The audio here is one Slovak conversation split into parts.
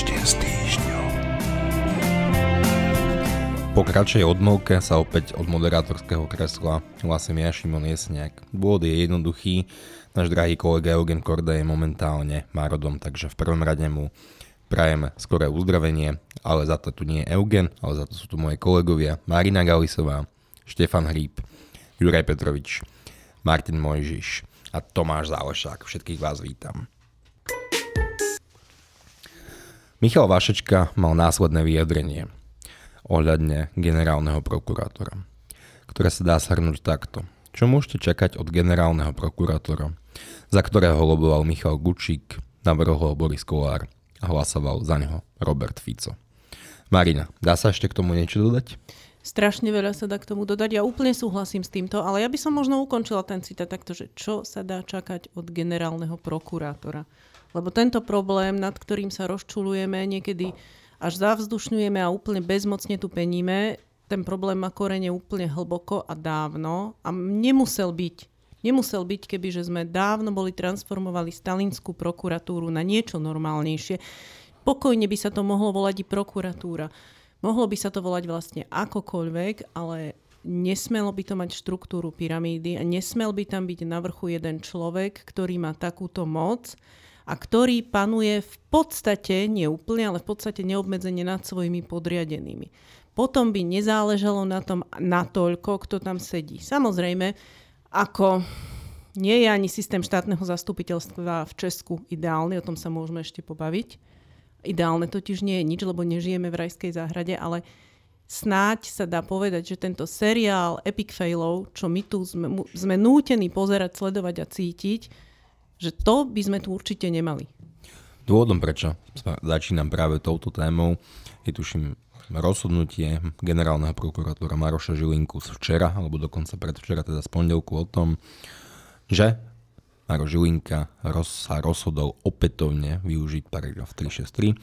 Týždeň s týždňom. Po kratšej odmlke sa opäť od moderátorského kresla hlasím ja Šimon Jesniak. Dôvod je jednoduchý, náš drahý kolega Eugen Korda je momentálne márodom, takže v prvom rade mu prajeme skoré uzdravenie, ale za to tu nie je Eugen, ale za to sú tu moje kolegovia Marina Galisová, Štefan Hríb, Juraj Petrovič, Martin Mojžiš a Tomáš Zálešák. Všetkých vás vítam. Michal Vašečka mal následné vyjadrenie ohľadne generálneho prokurátora, ktoré sa dá shrnúť takto. Čo môžete čakať od generálneho prokurátora, za ktorého loboval Michal Gučík, navrhol Boris Kolár a hlasoval za neho Robert Fico. Marina, dá sa ešte k tomu niečo dodať? Strašne veľa sa dá k tomu dodať. Ja úplne súhlasím s týmto, ale ja by som možno ukončila ten citát takto, že čo sa dá čakať od generálneho prokurátora. Lebo tento problém, nad ktorým sa rozčulujeme, niekedy až zavzdušňujeme a úplne bezmocne tu peníme, ten problém má korene úplne hlboko a dávno a nemusel byť. Nemusel byť, keby že sme dávno boli transformovali Stalinskú prokuratúru na niečo normálnejšie. Pokojne by sa to mohlo volať i prokuratúra. Mohlo by sa to volať vlastne akokoľvek, ale nesmelo by to mať štruktúru pyramídy a nesmel by tam byť na vrchu jeden človek, ktorý má takúto moc, a ktorý panuje v podstate, nie úplne, ale v podstate neobmedzenie nad svojimi podriadenými. Potom by nezáležalo na tom natoľko, kto tam sedí. Samozrejme, ako nie je ani systém štátneho zastupiteľstva v Česku ideálny, o tom sa môžeme ešte pobaviť. Ideálne totiž nie je nič, lebo nežijeme v rajskej záhrade, ale snáď sa dá povedať, že tento seriál Epic Failov, čo my tu sme, sme nútení pozerať, sledovať a cítiť, že to by sme tu určite nemali. Dôvodom, prečo začínam práve touto témou, je tuším rozhodnutie generálneho prokurátora Maroša Žilinku z včera, alebo dokonca predvčera, teda z pondelku o tom, že Maro Žilinka roz, sa rozhodol opätovne využiť paragraf 363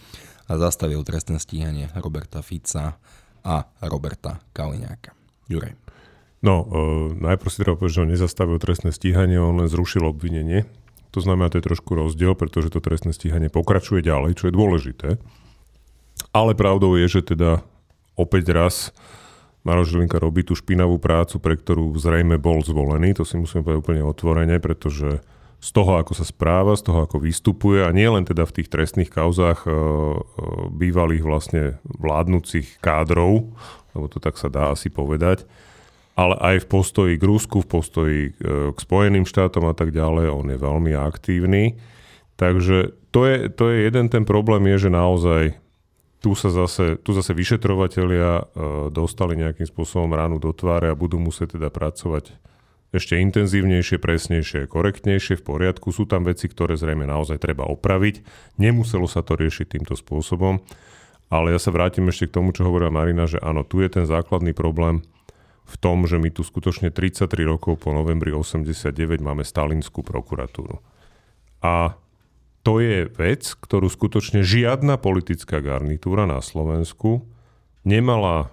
a zastavil trestné stíhanie Roberta Fica a Roberta Kaliňáka. Juraj. No, e, najprv si treba povedať, že on nezastavil trestné stíhanie, on len zrušil obvinenie to znamená, to je trošku rozdiel, pretože to trestné stíhanie pokračuje ďalej, čo je dôležité. Ale pravdou je, že teda opäť raz Maroš Žilinka robí tú špinavú prácu, pre ktorú zrejme bol zvolený. To si musím povedať úplne otvorene, pretože z toho, ako sa správa, z toho, ako vystupuje a nie len teda v tých trestných kauzách e, e, bývalých vlastne vládnúcich kádrov, lebo to tak sa dá asi povedať, ale aj v postoji k Rusku, v postoji e, k Spojeným štátom a tak ďalej, on je veľmi aktívny. Takže to je, to je jeden ten problém, je, že naozaj tu sa zase, tu zase vyšetrovatelia e, dostali nejakým spôsobom ránu do tváre a budú musieť teda pracovať ešte intenzívnejšie, presnejšie, korektnejšie, v poriadku. Sú tam veci, ktoré zrejme naozaj treba opraviť. Nemuselo sa to riešiť týmto spôsobom. Ale ja sa vrátim ešte k tomu, čo hovorila Marina, že áno, tu je ten základný problém, v tom, že my tu skutočne 33 rokov po novembri 89 máme Stalinskú prokuratúru. A to je vec, ktorú skutočne žiadna politická garnitúra na Slovensku nemala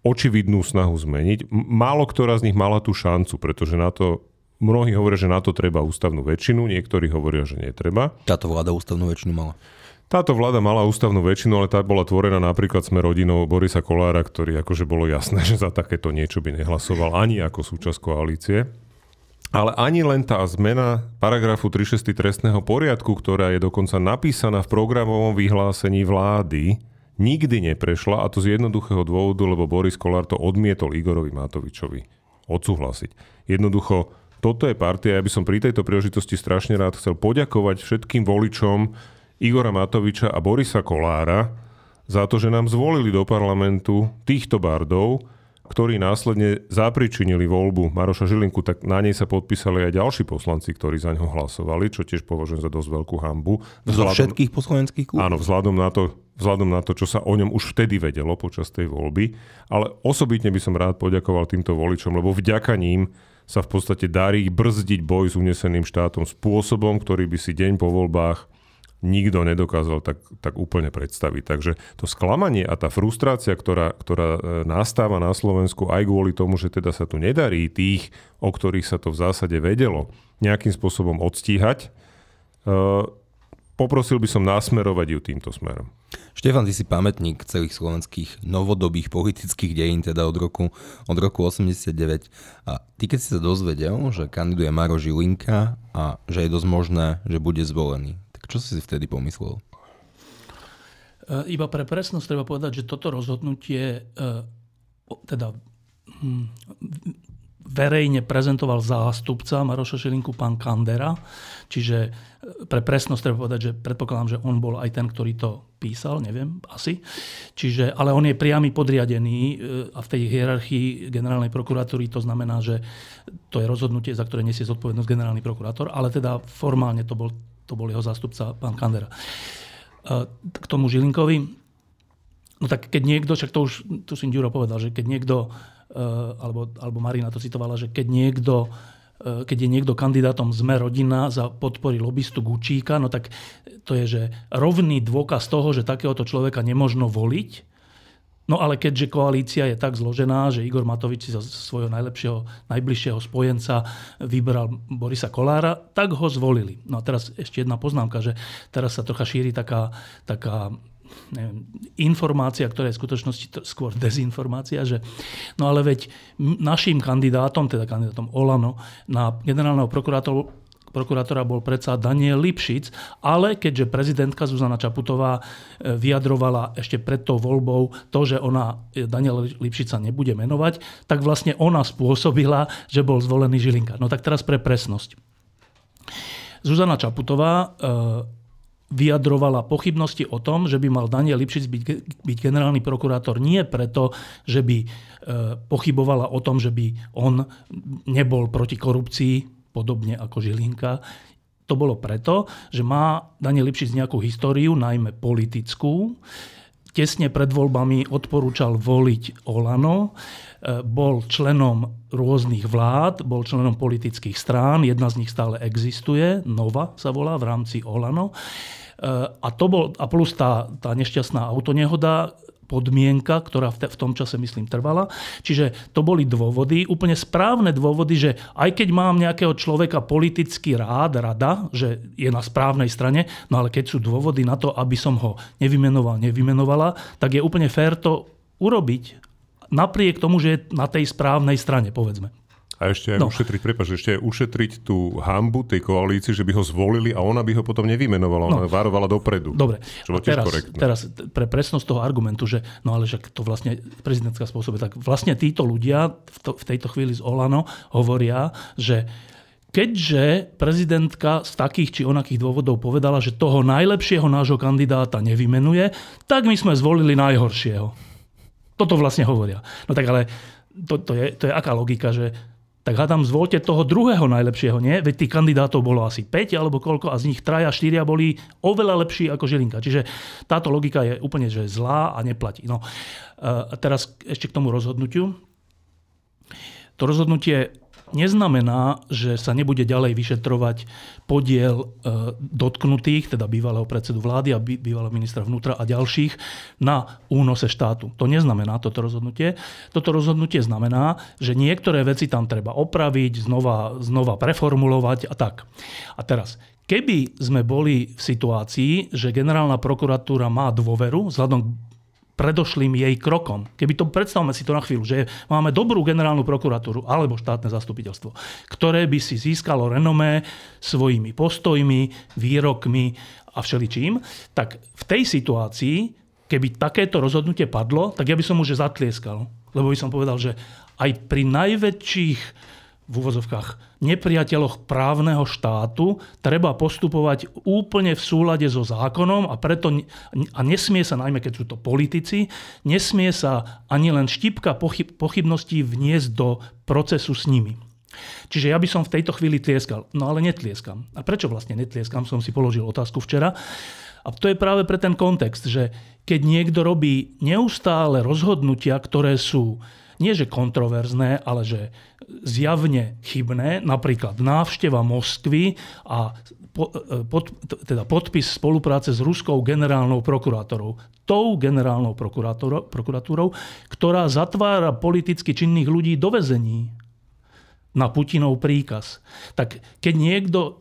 očividnú snahu zmeniť. Málo ktorá z nich mala tú šancu, pretože na to mnohí hovoria, že na to treba ústavnú väčšinu, niektorí hovoria, že netreba. Táto vláda ústavnú väčšinu mala. Táto vláda mala ústavnú väčšinu, ale tá bola tvorená napríklad sme rodinou Borisa Kolára, ktorý akože bolo jasné, že za takéto niečo by nehlasoval ani ako súčasť koalície. Ale ani len tá zmena paragrafu 36 trestného poriadku, ktorá je dokonca napísaná v programovom vyhlásení vlády, nikdy neprešla a to z jednoduchého dôvodu, lebo Boris Kolár to odmietol Igorovi Matovičovi odsúhlasiť. Jednoducho, toto je partia, ja by som pri tejto príležitosti strašne rád chcel poďakovať všetkým voličom, Igora Matoviča a Borisa Kolára za to, že nám zvolili do parlamentu týchto bardov, ktorí následne zapričinili voľbu Maroša Žilinku, tak na nej sa podpísali aj ďalší poslanci, ktorí za ňo hlasovali, čo tiež považujem za dosť veľkú hambu. Vzhľadom, Zo všetkých poslaneckých klubov? Áno, vzhľadom na, to, vzhľadom na to, čo sa o ňom už vtedy vedelo počas tej voľby. Ale osobitne by som rád poďakoval týmto voličom, lebo vďaka ním sa v podstate darí brzdiť boj s uneseným štátom spôsobom, ktorý by si deň po voľbách nikto nedokázal tak, tak úplne predstaviť. Takže to sklamanie a tá frustrácia, ktorá, ktorá e, nastáva na Slovensku aj kvôli tomu, že teda sa tu nedarí tých, o ktorých sa to v zásade vedelo, nejakým spôsobom odstíhať, e, poprosil by som nasmerovať ju týmto smerom. Štefan, ty si pamätník celých slovenských novodobých politických dejín, teda od roku, od roku 89. A ty keď si sa dozvedel, že kandiduje Maro Žilinka a že je dosť možné, že bude zvolený, čo si si vtedy pomyslel? E, iba pre presnosť treba povedať, že toto rozhodnutie e, teda hm, verejne prezentoval zástupca Maroša Šilinku, pán Kandera. Čiže e, pre presnosť treba povedať, že predpokladám, že on bol aj ten, ktorý to písal, neviem, asi. Čiže, ale on je priamy podriadený a v tej hierarchii generálnej prokuratúry to znamená, že to je rozhodnutie, za ktoré nesie zodpovednosť generálny prokurátor, ale teda formálne to bol, to bol jeho zástupca, pán Kandera. E, k tomu Žilinkovi, no tak keď niekto, však to už tu si Ďuro povedal, že keď niekto Eh, alebo, alebo Marina to citovala, že keď niekto eh, keď je niekto kandidátom Sme rodina za podpory lobbystu Gučíka, no tak to je, že rovný dôkaz toho, že takéhoto človeka nemožno voliť. No ale keďže koalícia je tak zložená, že Igor Matovič si za svojho najlepšieho, najbližšieho spojenca vybral Borisa Kolára, tak ho zvolili. No a teraz ešte jedna poznámka, že teraz sa trocha šíri taká, taká neviem, informácia, ktorá je v skutočnosti skôr dezinformácia, že no ale veď našim kandidátom, teda kandidátom Olano na generálneho prokurátora prokurátora bol predsa Daniel Lipšic, ale keďže prezidentka Zuzana Čaputová e, vyjadrovala ešte pred tou voľbou to, že ona e, Daniel Lipšica nebude menovať, tak vlastne ona spôsobila, že bol zvolený Žilinka. No tak teraz pre presnosť. Zuzana Čaputová e, vyjadrovala pochybnosti o tom, že by mal Daniel Lipšic byť, byť generálny prokurátor nie preto, že by pochybovala o tom, že by on nebol proti korupcii, podobne ako Žilinka. To bolo preto, že má Daniel Lipšic nejakú históriu, najmä politickú. Tesne pred voľbami odporúčal voliť Olano, e, bol členom rôznych vlád, bol členom politických strán, jedna z nich stále existuje, Nova sa volá v rámci Olano. A, to bol, a plus tá, tá nešťastná autonehoda, podmienka, ktorá v, tom čase, myslím, trvala. Čiže to boli dôvody, úplne správne dôvody, že aj keď mám nejakého človeka politicky rád, rada, že je na správnej strane, no ale keď sú dôvody na to, aby som ho nevymenoval, nevymenovala, tak je úplne fér to urobiť napriek tomu, že je na tej správnej strane, povedzme. A ešte aj no. ušetriť, prepáč, ešte aj ušetriť tú hambu tej koalícii, že by ho zvolili a ona by ho potom nevymenovala, ona no. varovala dopredu. Dobre, čo a teraz, teraz pre presnosť toho argumentu, že no ale že to vlastne prezidentská spôsobe, tak vlastne títo ľudia v, to, v tejto chvíli z Olano hovoria, že keďže prezidentka z takých či onakých dôvodov povedala, že toho najlepšieho nášho kandidáta nevymenuje, tak my sme zvolili najhoršieho. Toto vlastne hovoria. No tak ale to, to, je, to je aká logika, že tak hádam, zvolte toho druhého najlepšieho, nie? Veď tých kandidátov bolo asi 5 alebo koľko a z nich traja, štyria boli oveľa lepší ako Žilinka. Čiže táto logika je úplne že zlá a neplatí. No, a teraz ešte k tomu rozhodnutiu. To rozhodnutie neznamená, že sa nebude ďalej vyšetrovať podiel e, dotknutých, teda bývalého predsedu vlády a bývalého ministra vnútra a ďalších na únose štátu. To neznamená toto rozhodnutie. Toto rozhodnutie znamená, že niektoré veci tam treba opraviť, znova, znova preformulovať a tak. A teraz, keby sme boli v situácii, že generálna prokuratúra má dôveru vzhľadom predošlým jej krokom. Keby to predstavme si to na chvíľu, že máme dobrú generálnu prokuratúru alebo štátne zastupiteľstvo, ktoré by si získalo renomé svojimi postojmi, výrokmi a všeličím, tak v tej situácii, keby takéto rozhodnutie padlo, tak ja by som už zatlieskal. Lebo by som povedal, že aj pri najväčších v úvozovkách nepriateľoch právneho štátu treba postupovať úplne v súlade so zákonom a preto a nesmie sa, najmä keď sú to politici, nesmie sa ani len štipka pochyb, pochybností vniesť do procesu s nimi. Čiže ja by som v tejto chvíli tlieskal. No ale netlieskam. A prečo vlastne netlieskam? Som si položil otázku včera. A to je práve pre ten kontext, že keď niekto robí neustále rozhodnutia, ktoré sú nie že kontroverzné, ale že zjavne chybné, napríklad návšteva Moskvy a pod, teda podpis spolupráce s ruskou generálnou prokurátorou. Tou generálnou prokuratúrou, ktorá zatvára politicky činných ľudí do vezení na Putinov príkaz. Tak keď niekto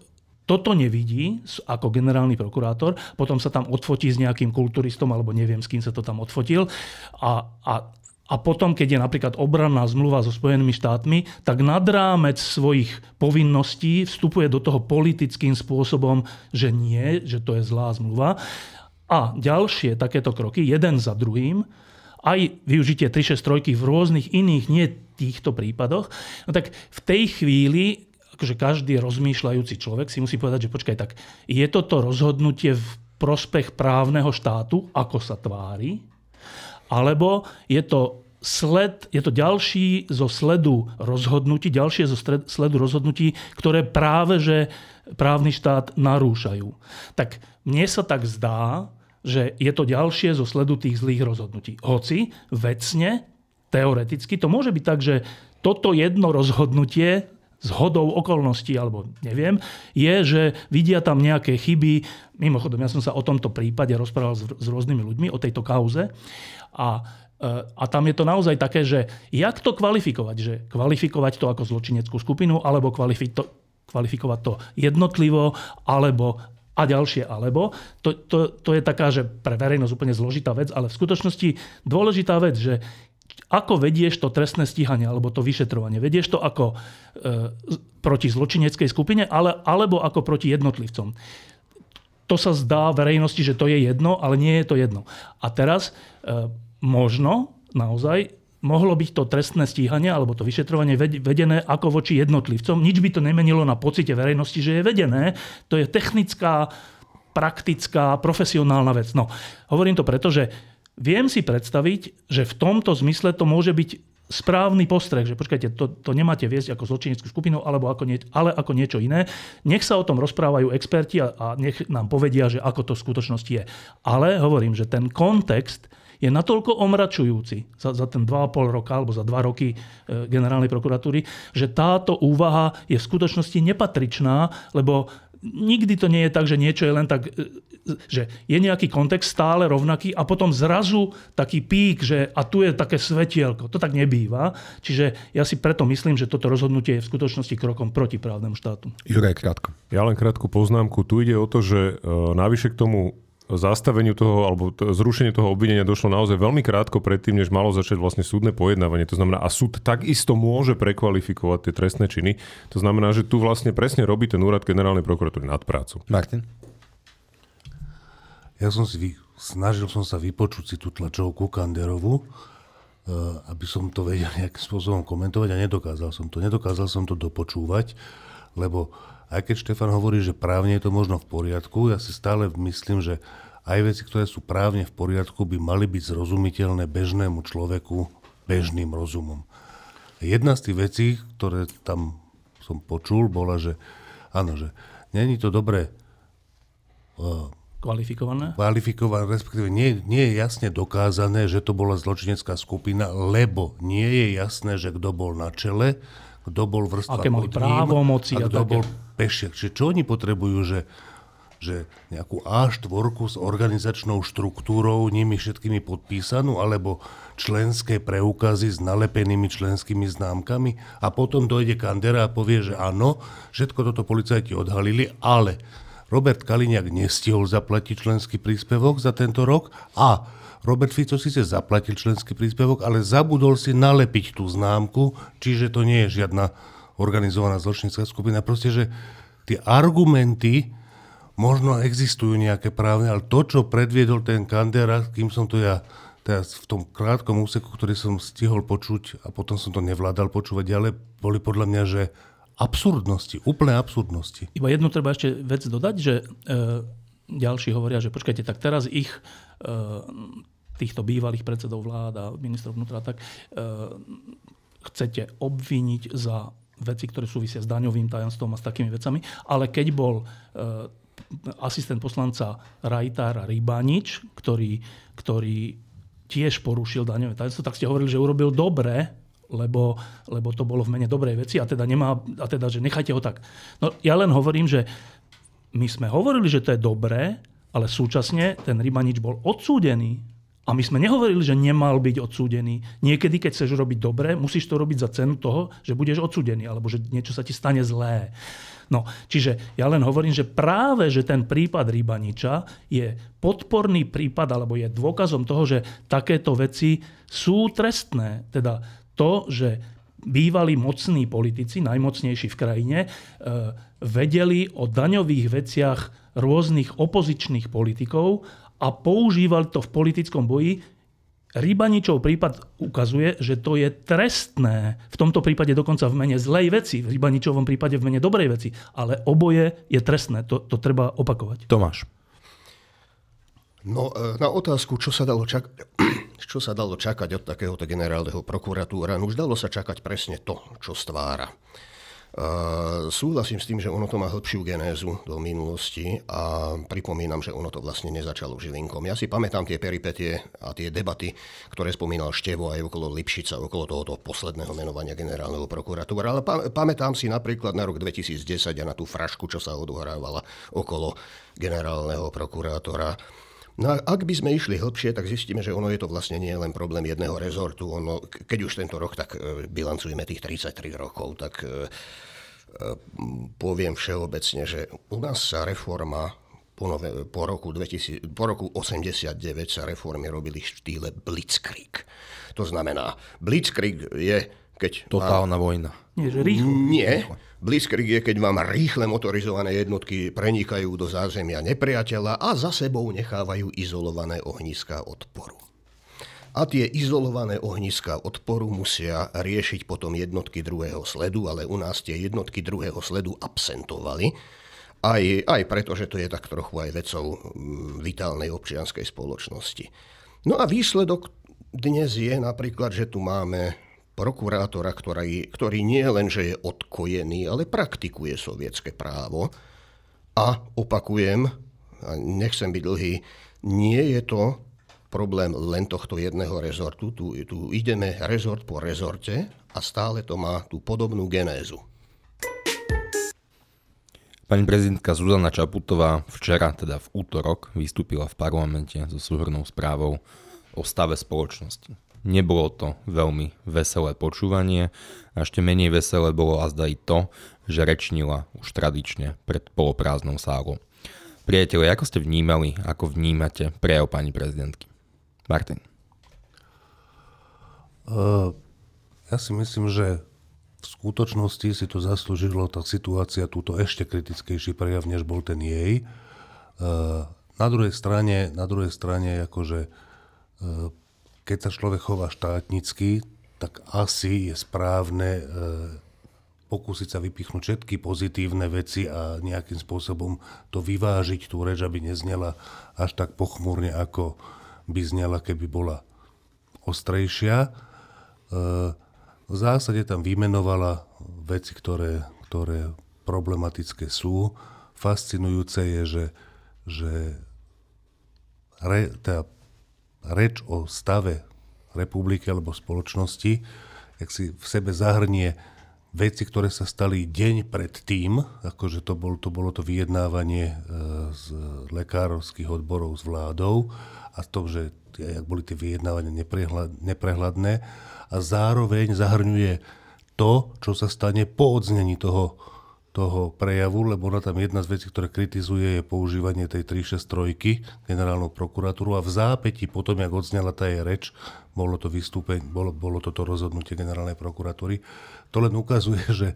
toto nevidí ako generálny prokurátor, potom sa tam odfotí s nejakým kulturistom alebo neviem, s kým sa to tam odfotil a, a a potom, keď je napríklad obranná zmluva so Spojenými štátmi, tak nad rámec svojich povinností vstupuje do toho politickým spôsobom, že nie, že to je zlá zmluva. A ďalšie takéto kroky, jeden za druhým, aj využitie 363 v rôznych iných, nie týchto prípadoch, no tak v tej chvíli akože každý rozmýšľajúci človek si musí povedať, že počkaj, tak je toto rozhodnutie v prospech právneho štátu, ako sa tvári, alebo je to sled, je to ďalší zo sledu rozhodnutí, ďalšie zo sledu rozhodnutí, ktoré práve že právny štát narúšajú. Tak mne sa tak zdá, že je to ďalšie zo sledu tých zlých rozhodnutí. Hoci vecne, teoreticky, to môže byť tak, že toto jedno rozhodnutie z hodou okolností, alebo neviem, je, že vidia tam nejaké chyby. Mimochodom, ja som sa o tomto prípade rozprával s, s rôznymi ľuďmi, o tejto kauze. A, e, a tam je to naozaj také, že jak to kvalifikovať? Že kvalifikovať to ako zločineckú skupinu, alebo kvalifi- to, kvalifikovať to jednotlivo, alebo a ďalšie alebo. To, to, to je taká, že pre verejnosť úplne zložitá vec, ale v skutočnosti dôležitá vec, že ako vedieš to trestné stíhanie alebo to vyšetrovanie? Vedieš to ako e, proti zločineckej skupine ale, alebo ako proti jednotlivcom? To sa zdá verejnosti, že to je jedno, ale nie je to jedno. A teraz e, možno naozaj mohlo byť to trestné stíhanie alebo to vyšetrovanie vedené ako voči jednotlivcom. Nič by to nemenilo na pocite verejnosti, že je vedené. To je technická, praktická, profesionálna vec. No, hovorím to preto, že viem si predstaviť, že v tomto zmysle to môže byť správny postreh, že počkajte, to, to nemáte viesť ako zločineckú skupinu, alebo ako nie, ale ako niečo iné. Nech sa o tom rozprávajú experti a, a nech nám povedia, že ako to v skutočnosti je. Ale hovorím, že ten kontext je natoľko omračujúci za, za ten 2,5 roka alebo za 2 roky e, generálnej prokuratúry, že táto úvaha je v skutočnosti nepatričná, lebo nikdy to nie je tak, že niečo je len tak, e, že je nejaký kontext stále rovnaký a potom zrazu taký pík, že a tu je také svetielko. To tak nebýva. Čiže ja si preto myslím, že toto rozhodnutie je v skutočnosti krokom proti právnemu štátu. Juraj, krátko. Ja len krátku poznámku. Tu ide o to, že e, navyše k tomu zastaveniu toho alebo t- zrušeniu toho obvinenia došlo naozaj veľmi krátko predtým, než malo začať vlastne súdne pojednávanie. To znamená, a súd takisto môže prekvalifikovať tie trestné činy. To znamená, že tu vlastne presne robí ten úrad generálnej prokuratúry nad prácu. Martin? Ja som si vy, snažil som sa vypočuť si tú tlačovku Kanderovu, eh, aby som to vedel nejakým spôsobom komentovať a nedokázal som to. Nedokázal som to dopočúvať, lebo aj keď Štefan hovorí, že právne je to možno v poriadku, ja si stále myslím, že aj veci, ktoré sú právne v poriadku, by mali byť zrozumiteľné bežnému človeku bežným rozumom. Jedna z tých vecí, ktoré tam som počul, bola, že áno, že není to dobre uh, kvalifikované? Kvalifikované, respektíve nie, nie je jasne dokázané, že to bola zločinecká skupina, lebo nie je jasné, že kto bol na čele, kto bol vrstva Aké mali právomoci a, a kto bol pešiak. Čiže čo oni potrebujú, že, že nejakú A4 s organizačnou štruktúrou, nimi všetkými podpísanú, alebo členské preukazy s nalepenými členskými známkami a potom dojde Kandera a povie, že áno, všetko toto policajti odhalili, ale Robert Kaliňák nestihol zaplatiť členský príspevok za tento rok a Robert Fico síce zaplatil členský príspevok, ale zabudol si nalepiť tú známku, čiže to nie je žiadna organizovaná zločinecká skupina. Proste, že tie argumenty možno existujú nejaké právne, ale to, čo predviedol ten Kandera, kým som to ja teraz v tom krátkom úseku, ktorý som stihol počuť a potom som to nevládal počúvať ďalej, boli podľa mňa, že absurdnosti, úplné absurdnosti. Iba jednu treba ešte vec dodať, že e, ďalší hovoria, že počkajte, tak teraz ich Eh, týchto bývalých predsedov vlád a ministrov vnútra, tak eh, chcete obviniť za veci, ktoré súvisia s daňovým tajomstvom a s takými vecami. Ale keď bol eh, asistent poslanca Rajtára Rybanič, ktorý, ktorý tiež porušil daňové tajomstvo, tak ste hovorili, že urobil dobre, lebo, lebo to bolo v mene dobrej veci a teda, nemá, a teda, že nechajte ho tak. No, ja len hovorím, že my sme hovorili, že to je dobré, ale súčasne ten Rybanič bol odsúdený A my sme nehovorili, že nemal byť odsúdený. Niekedy, keď chceš robiť dobre, musíš to robiť za cenu toho, že budeš odsúdený, alebo že niečo sa ti stane zlé. No, čiže ja len hovorím, že práve, že ten prípad Rybaniča je podporný prípad, alebo je dôkazom toho, že takéto veci sú trestné. Teda to, že bývalí mocní politici, najmocnejší v krajine, e, vedeli o daňových veciach rôznych opozičných politikov a používali to v politickom boji. Rybaničov prípad ukazuje, že to je trestné, v tomto prípade dokonca v mene zlej veci, v Rybaničovom prípade v mene dobrej veci, ale oboje je trestné, to, to treba opakovať. Tomáš. No, e, na otázku, čo sa dalo, čak- čo sa dalo čakať od takéhoto generálneho prokuratúra, no už dalo sa čakať presne to, čo stvára. Uh, súhlasím s tým, že ono to má hĺbšiu genézu do minulosti a pripomínam, že ono to vlastne nezačalo Žilinkom. Ja si pamätám tie peripetie a tie debaty, ktoré spomínal Števo aj okolo Lipšica, okolo tohoto posledného menovania generálneho prokuratúra, ale pa- pamätám si napríklad na rok 2010 a na tú frašku, čo sa odohrávala okolo generálneho prokurátora. No a ak by sme išli hlbšie, tak zistíme, že ono je to vlastne nie len problém jedného rezortu. Ono, keď už tento rok tak e, bilancujeme tých 33 rokov, tak e, poviem všeobecne, že u nás sa reforma po, nove, po, roku 2000, po roku 89 sa reformy robili v štýle Blitzkrieg. To znamená, Blitzkrieg je, keď... Totálna má, vojna. Nie, že rýchlo. Nie. Blitzkrieg je, keď vám rýchle motorizované jednotky prenikajú do zázemia nepriateľa a za sebou nechávajú izolované ohniska odporu a tie izolované ohniska odporu musia riešiť potom jednotky druhého sledu, ale u nás tie jednotky druhého sledu absentovali. Aj, aj preto, že to je tak trochu aj vecou vitálnej občianskej spoločnosti. No a výsledok dnes je napríklad, že tu máme prokurátora, ktorý, ktorý nie len, že je odkojený, ale praktikuje sovietské právo. A opakujem, a nechcem byť dlhý, nie je to problém len tohto jedného rezortu. Tu, tu ideme rezort po rezorte a stále to má tú podobnú genézu. Pani prezidentka Zuzana Čaputová včera, teda v útorok, vystúpila v parlamente so súhrnou správou o stave spoločnosti. Nebolo to veľmi veselé počúvanie a ešte menej veselé bolo azda i to, že rečnila už tradične pred poloprázdnou sálou. Priatelia, ako ste vnímali, ako vnímate prejav pani prezidentky? Martin. Uh, ja si myslím, že v skutočnosti si to zaslúžilo tá situácia túto ešte kritickejší prejav, než bol ten jej. Uh, na druhej strane, na druhej strane akože, uh, keď sa človek chová štátnicky, tak asi je správne pokúsiť sa vypichnúť všetky pozitívne veci a nejakým spôsobom to vyvážiť, tú reč, aby neznela až tak pochmúrne, ako, by znela, keby bola ostrejšia. E, v zásade tam vymenovala veci, ktoré, ktoré problematické sú. Fascinujúce je, že, že re, tá reč o stave republiky alebo spoločnosti, jak si v sebe zahrnie veci, ktoré sa stali deň pred tým, akože to, bol, to bolo to vyjednávanie e, z lekárovských odborov s vládou a to, že jak boli tie vyjednávania neprehľadné a zároveň zahrňuje to, čo sa stane po odznení toho, toho prejavu, lebo ona tam jedna z vecí, ktoré kritizuje, je používanie tej 363 generálnou prokuratúru a v zápäti potom, jak odznela tá jej reč, bolo to vystúpeň, bolo, bolo toto rozhodnutie generálnej prokuratúry. To len ukazuje, že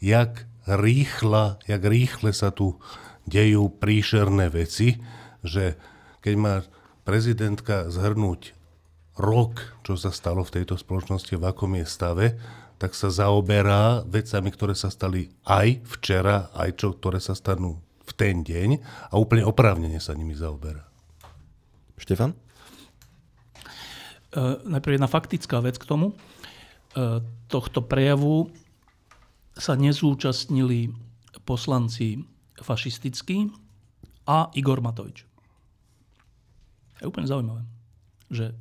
jak rýchla, jak rýchle sa tu dejú príšerné veci, že keď má prezidentka zhrnúť rok, čo sa stalo v tejto spoločnosti, v akom je stave, tak sa zaoberá vecami, ktoré sa stali aj včera, aj čo, ktoré sa stanú v ten deň a úplne oprávnene sa nimi zaoberá. Štefan? Uh, najprv jedna faktická vec k tomu. Uh, tohto prejavu sa nezúčastnili poslanci fašistickí a Igor Matovič. Je úplne zaujímavé, že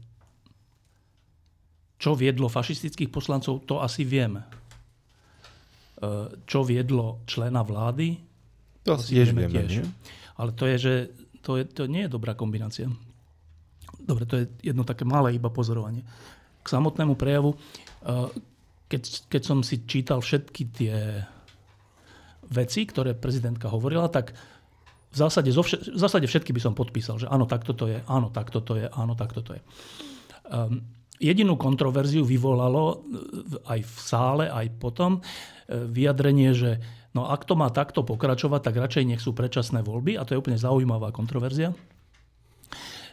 čo viedlo fašistických poslancov, to asi vieme. E, čo viedlo člena vlády, to asi tiež vieme. Tiež. Ale to je, že to, je, to nie je dobrá kombinácia. dobre, to je jedno také malé iba pozorovanie. K samotnému prejavu, keď, keď som si čítal všetky tie veci, ktoré prezidentka hovorila, tak v zásade, zo vš- v zásade všetky by som podpísal, že áno, takto to je, áno, takto to je, áno, takto to je. Um, jedinú kontroverziu vyvolalo aj v sále, aj potom vyjadrenie, že no ak to má takto pokračovať, tak radšej nech sú predčasné voľby a to je úplne zaujímavá kontroverzia.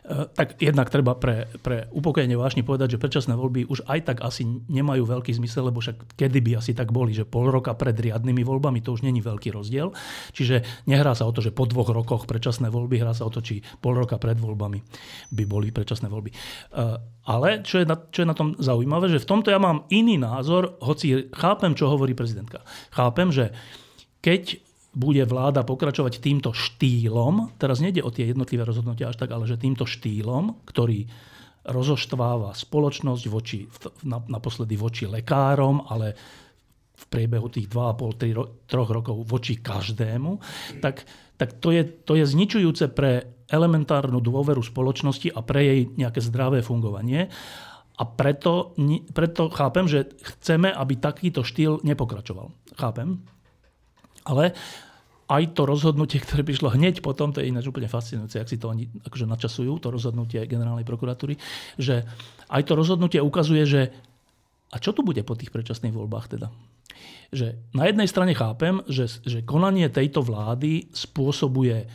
E, tak jednak treba pre, pre upokojenie vášni povedať, že predčasné voľby už aj tak asi nemajú veľký zmysel, lebo však kedy by asi tak boli, že pol roka pred riadnymi voľbami to už není veľký rozdiel. Čiže nehrá sa o to, že po dvoch rokoch predčasné voľby, hrá sa o to, či pol roka pred voľbami by boli predčasné voľby. E, ale čo je, na, čo je na tom zaujímavé, že v tomto ja mám iný názor, hoci chápem, čo hovorí prezidentka. Chápem, že keď bude vláda pokračovať týmto štýlom, teraz nejde o tie jednotlivé rozhodnutia až tak, ale že týmto štýlom, ktorý rozoštváva spoločnosť voči, naposledy voči lekárom, ale v priebehu tých 2,5-3 rokov voči každému, tak, tak to, je, to je zničujúce pre elementárnu dôveru spoločnosti a pre jej nejaké zdravé fungovanie. A preto, preto chápem, že chceme, aby takýto štýl nepokračoval. Chápem. Ale aj to rozhodnutie, ktoré prišlo hneď potom, to je ináč úplne fascinujúce, ak si to oni akože načasujú, to rozhodnutie generálnej prokuratúry, že aj to rozhodnutie ukazuje, že a čo tu bude po tých predčasných voľbách teda? Že na jednej strane chápem, že, že konanie tejto vlády spôsobuje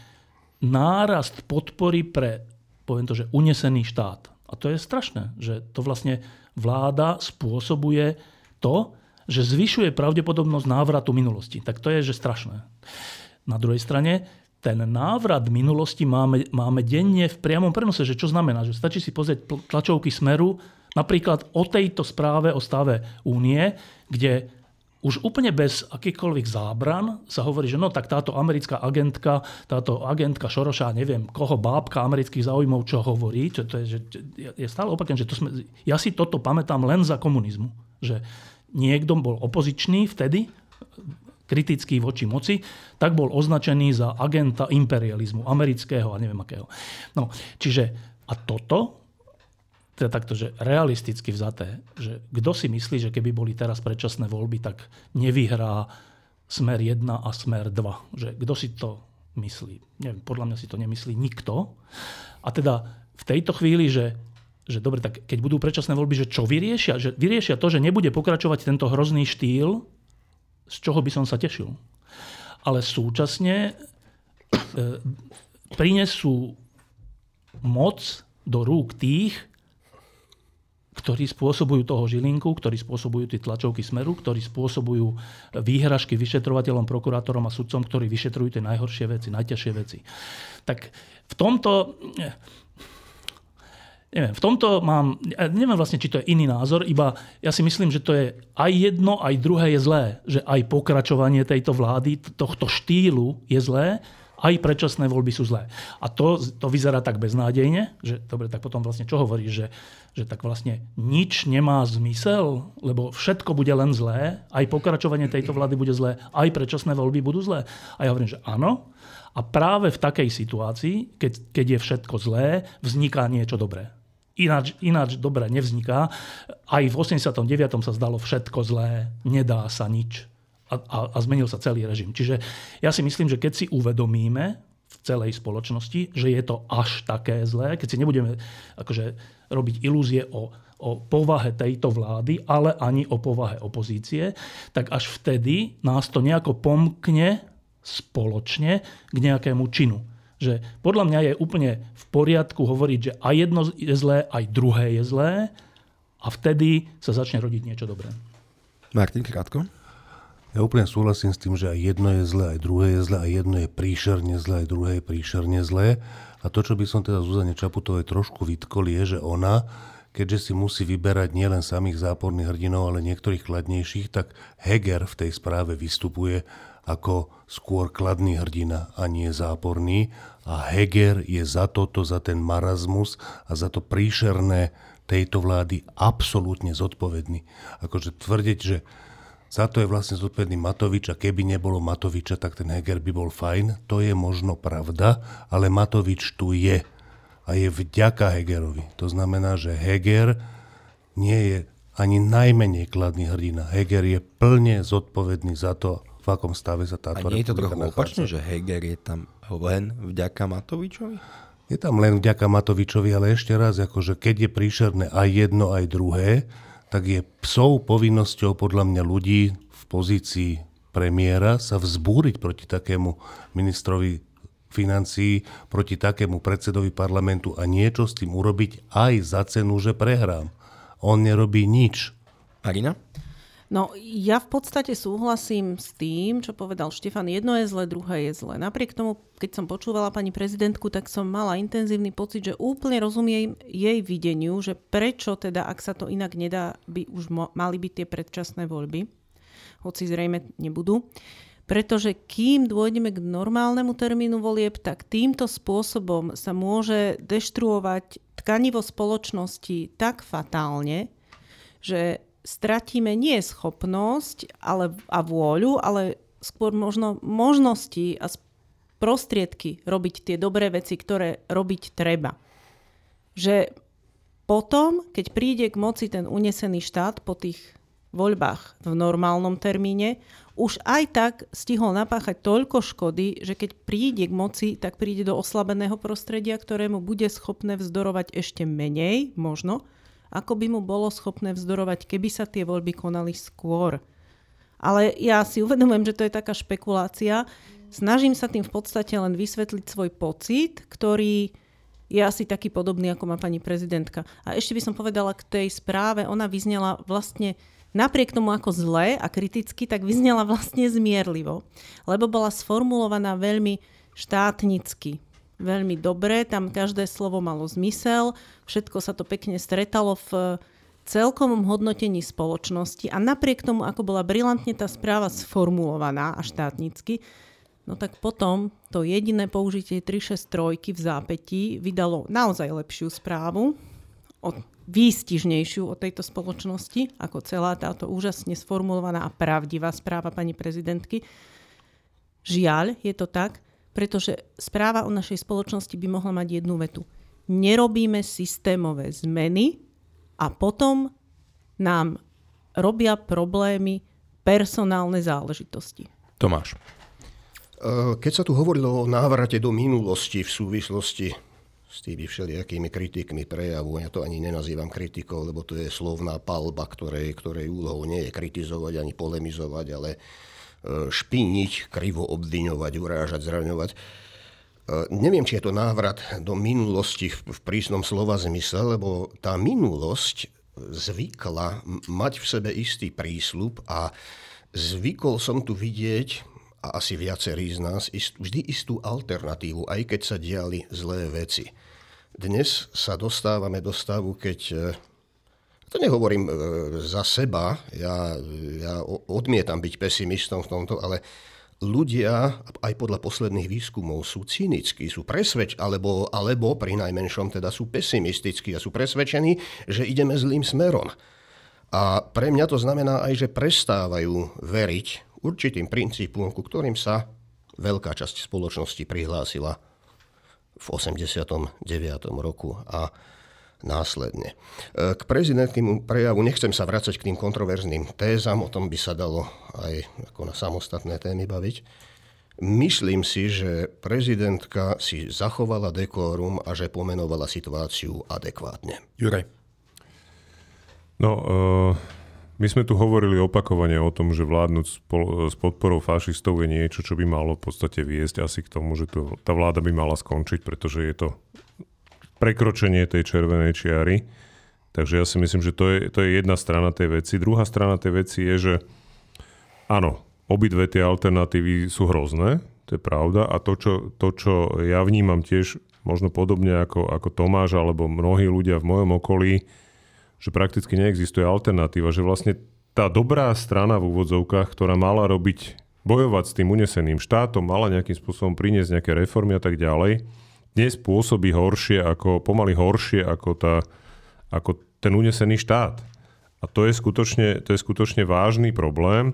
nárast podpory pre, poviem to, že unesený štát. A to je strašné, že to vlastne vláda spôsobuje to, že zvyšuje pravdepodobnosť návratu minulosti. Tak to je, že strašné. Na druhej strane, ten návrat minulosti máme, máme denne v priamom prenose. Že čo znamená? Že stačí si pozrieť tlačovky Smeru, napríklad o tejto správe o stave únie, kde už úplne bez akýchkoľvek zábran sa hovorí, že no tak táto americká agentka, táto agentka Šoroša, neviem koho, bábka amerických záujmov, čo hovorí, čo to je, že, je stále opakujem, že to sme, ja si toto pamätám len za komunizmu. Že niekto bol opozičný vtedy, kritický voči moci, tak bol označený za agenta imperializmu, amerického a neviem akého. No, čiže a toto, teda takto, že realisticky vzaté, že kto si myslí, že keby boli teraz predčasné voľby, tak nevyhrá smer 1 a smer 2. Že kto si to myslí? Neviem, podľa mňa si to nemyslí nikto. A teda v tejto chvíli, že že dobre, tak keď budú predčasné voľby, že čo vyriešia? Že vyriešia to, že nebude pokračovať tento hrozný štýl, z čoho by som sa tešil. Ale súčasne e, prinesú moc do rúk tých, ktorí spôsobujú toho žilinku, ktorí spôsobujú tie tlačovky smeru, ktorí spôsobujú výhražky vyšetrovateľom, prokurátorom a sudcom, ktorí vyšetrujú tie najhoršie veci, najťažšie veci. Tak v tomto Neviem, v tomto mám, neviem vlastne, či to je iný názor, iba ja si myslím, že to je aj jedno, aj druhé je zlé. Že aj pokračovanie tejto vlády, tohto štýlu je zlé, aj predčasné voľby sú zlé. A to, to vyzerá tak beznádejne, že dobre, tak potom vlastne čo hovoríš, že, že tak vlastne nič nemá zmysel, lebo všetko bude len zlé, aj pokračovanie tejto vlády bude zlé, aj predčasné voľby budú zlé. A ja hovorím, že áno. A práve v takej situácii, keď, keď je všetko zlé, vzniká niečo dobré ináč, ináč dobre nevzniká. Aj v 89. sa zdalo všetko zlé, nedá sa nič. A, a, a zmenil sa celý režim. Čiže ja si myslím, že keď si uvedomíme v celej spoločnosti, že je to až také zlé, keď si nebudeme akože, robiť ilúzie o, o povahe tejto vlády, ale ani o povahe opozície, tak až vtedy nás to nejako pomkne spoločne k nejakému činu že podľa mňa je úplne v poriadku hovoriť, že aj jedno je zlé, aj druhé je zlé a vtedy sa začne rodiť niečo dobré. Martin, krátko. Ja úplne súhlasím s tým, že aj jedno je zlé, aj druhé je zlé, aj jedno je príšerne zlé, aj druhé je príšerne zlé. A to, čo by som teda Zuzane Čaputovej trošku vytkol, je, že ona, keďže si musí vyberať nielen samých záporných hrdinov, ale niektorých kladnejších, tak Heger v tej správe vystupuje ako skôr kladný hrdina a nie záporný. A Heger je za toto, za ten marazmus a za to príšerné tejto vlády absolútne zodpovedný. Akože tvrdiť, že za to je vlastne zodpovedný Matovič a keby nebolo Matoviča, tak ten Heger by bol fajn. To je možno pravda, ale Matovič tu je. A je vďaka Hegerovi. To znamená, že Heger nie je ani najmenej kladný hrdina. Heger je plne zodpovedný za to, v akom stave sa táto A nie je to trochu republika opačne, nachádza. že Heger je tam len vďaka Matovičovi? Je tam len vďaka Matovičovi, ale ešte raz, akože keď je príšerné aj jedno, aj druhé, tak je psou povinnosťou podľa mňa ľudí v pozícii premiéra sa vzbúriť proti takému ministrovi financií, proti takému predsedovi parlamentu a niečo s tým urobiť aj za cenu, že prehrám. On nerobí nič. Marina? No, ja v podstate súhlasím s tým, čo povedal Štefan. Jedno je zle, druhé je zle. Napriek tomu, keď som počúvala pani prezidentku, tak som mala intenzívny pocit, že úplne rozumiem jej videniu, že prečo teda, ak sa to inak nedá, by už mali byť tie predčasné voľby, hoci zrejme nebudú. Pretože kým dôjdeme k normálnemu termínu volieb, tak týmto spôsobom sa môže deštruovať tkanivo spoločnosti tak fatálne, že stratíme nie schopnosť ale, a vôľu, ale skôr možno možnosti a prostriedky robiť tie dobré veci, ktoré robiť treba. Že potom, keď príde k moci ten unesený štát po tých voľbách v normálnom termíne, už aj tak stihol napáchať toľko škody, že keď príde k moci, tak príde do oslabeného prostredia, ktorému bude schopné vzdorovať ešte menej, možno, ako by mu bolo schopné vzdorovať, keby sa tie voľby konali skôr. Ale ja si uvedomujem, že to je taká špekulácia. Snažím sa tým v podstate len vysvetliť svoj pocit, ktorý je asi taký podobný, ako má pani prezidentka. A ešte by som povedala k tej správe, ona vyznela vlastne napriek tomu ako zle a kriticky, tak vyznela vlastne zmierlivo, lebo bola sformulovaná veľmi štátnicky. Veľmi dobre, tam každé slovo malo zmysel, všetko sa to pekne stretalo v celkovom hodnotení spoločnosti. A napriek tomu, ako bola brilantne tá správa sformulovaná a štátnicky, no tak potom to jediné použitie 363 v zápätí vydalo naozaj lepšiu správu, o, výstižnejšiu od tejto spoločnosti, ako celá táto úžasne sformulovaná a pravdivá správa pani prezidentky. Žiaľ, je to tak, pretože správa o našej spoločnosti by mohla mať jednu vetu. Nerobíme systémové zmeny a potom nám robia problémy personálne záležitosti. Tomáš. E, Keď sa tu hovorilo o návrate do minulosti v súvislosti s tými všelijakými kritikmi prejavu, ja to ani nenazývam kritikou, lebo to je slovná palba, ktorej, ktorej úlohou nie je kritizovať ani polemizovať, ale špiniť, krivo obviňovať, urážať, zraňovať. E, Neviem, či je to návrat do minulosti v prísnom slova zmysle, lebo tá minulosť zvykla mať v sebe istý prísľub a zvykol som tu vidieť, a asi viacerí z nás, vždy istú alternatívu, aj keď sa diali zlé veci. Dnes sa dostávame do stavu, keď e, to nehovorím e, za seba, ja, ja odmietam byť pesimistom v tomto, ale ľudia, aj podľa posledných výskumov, sú cynickí, sú presvedč, alebo, alebo pri najmenšom teda sú pesimistickí a sú presvedčení, že ideme zlým smerom. A pre mňa to znamená aj, že prestávajú veriť určitým princípom, ku ktorým sa veľká časť spoločnosti prihlásila v 89. roku a následne. E, K prezidentkému prejavu nechcem sa vrácať k tým kontroverzným tézam, o tom by sa dalo aj ako na samostatné témy baviť. Myslím si, že prezidentka si zachovala dekórum a že pomenovala situáciu adekvátne. Juraj. No, uh, my sme tu hovorili opakovane o tom, že vládnuť s podporou fašistov je niečo, čo by malo v podstate viesť asi k tomu, že tá vláda by mala skončiť, pretože je to prekročenie tej červenej čiary. Takže ja si myslím, že to je, to je jedna strana tej veci. Druhá strana tej veci je, že áno, obidve tie alternatívy sú hrozné, to je pravda. A to, čo, to, čo ja vnímam tiež možno podobne ako, ako Tomáš alebo mnohí ľudia v mojom okolí, že prakticky neexistuje alternatíva, že vlastne tá dobrá strana v úvodzovkách, ktorá mala robiť, bojovať s tým uneseným štátom, mala nejakým spôsobom priniesť nejaké reformy a tak ďalej, dnes horšie ako, pomaly horšie ako, tá, ako ten unesený štát. A to je skutočne, to je skutočne vážny problém.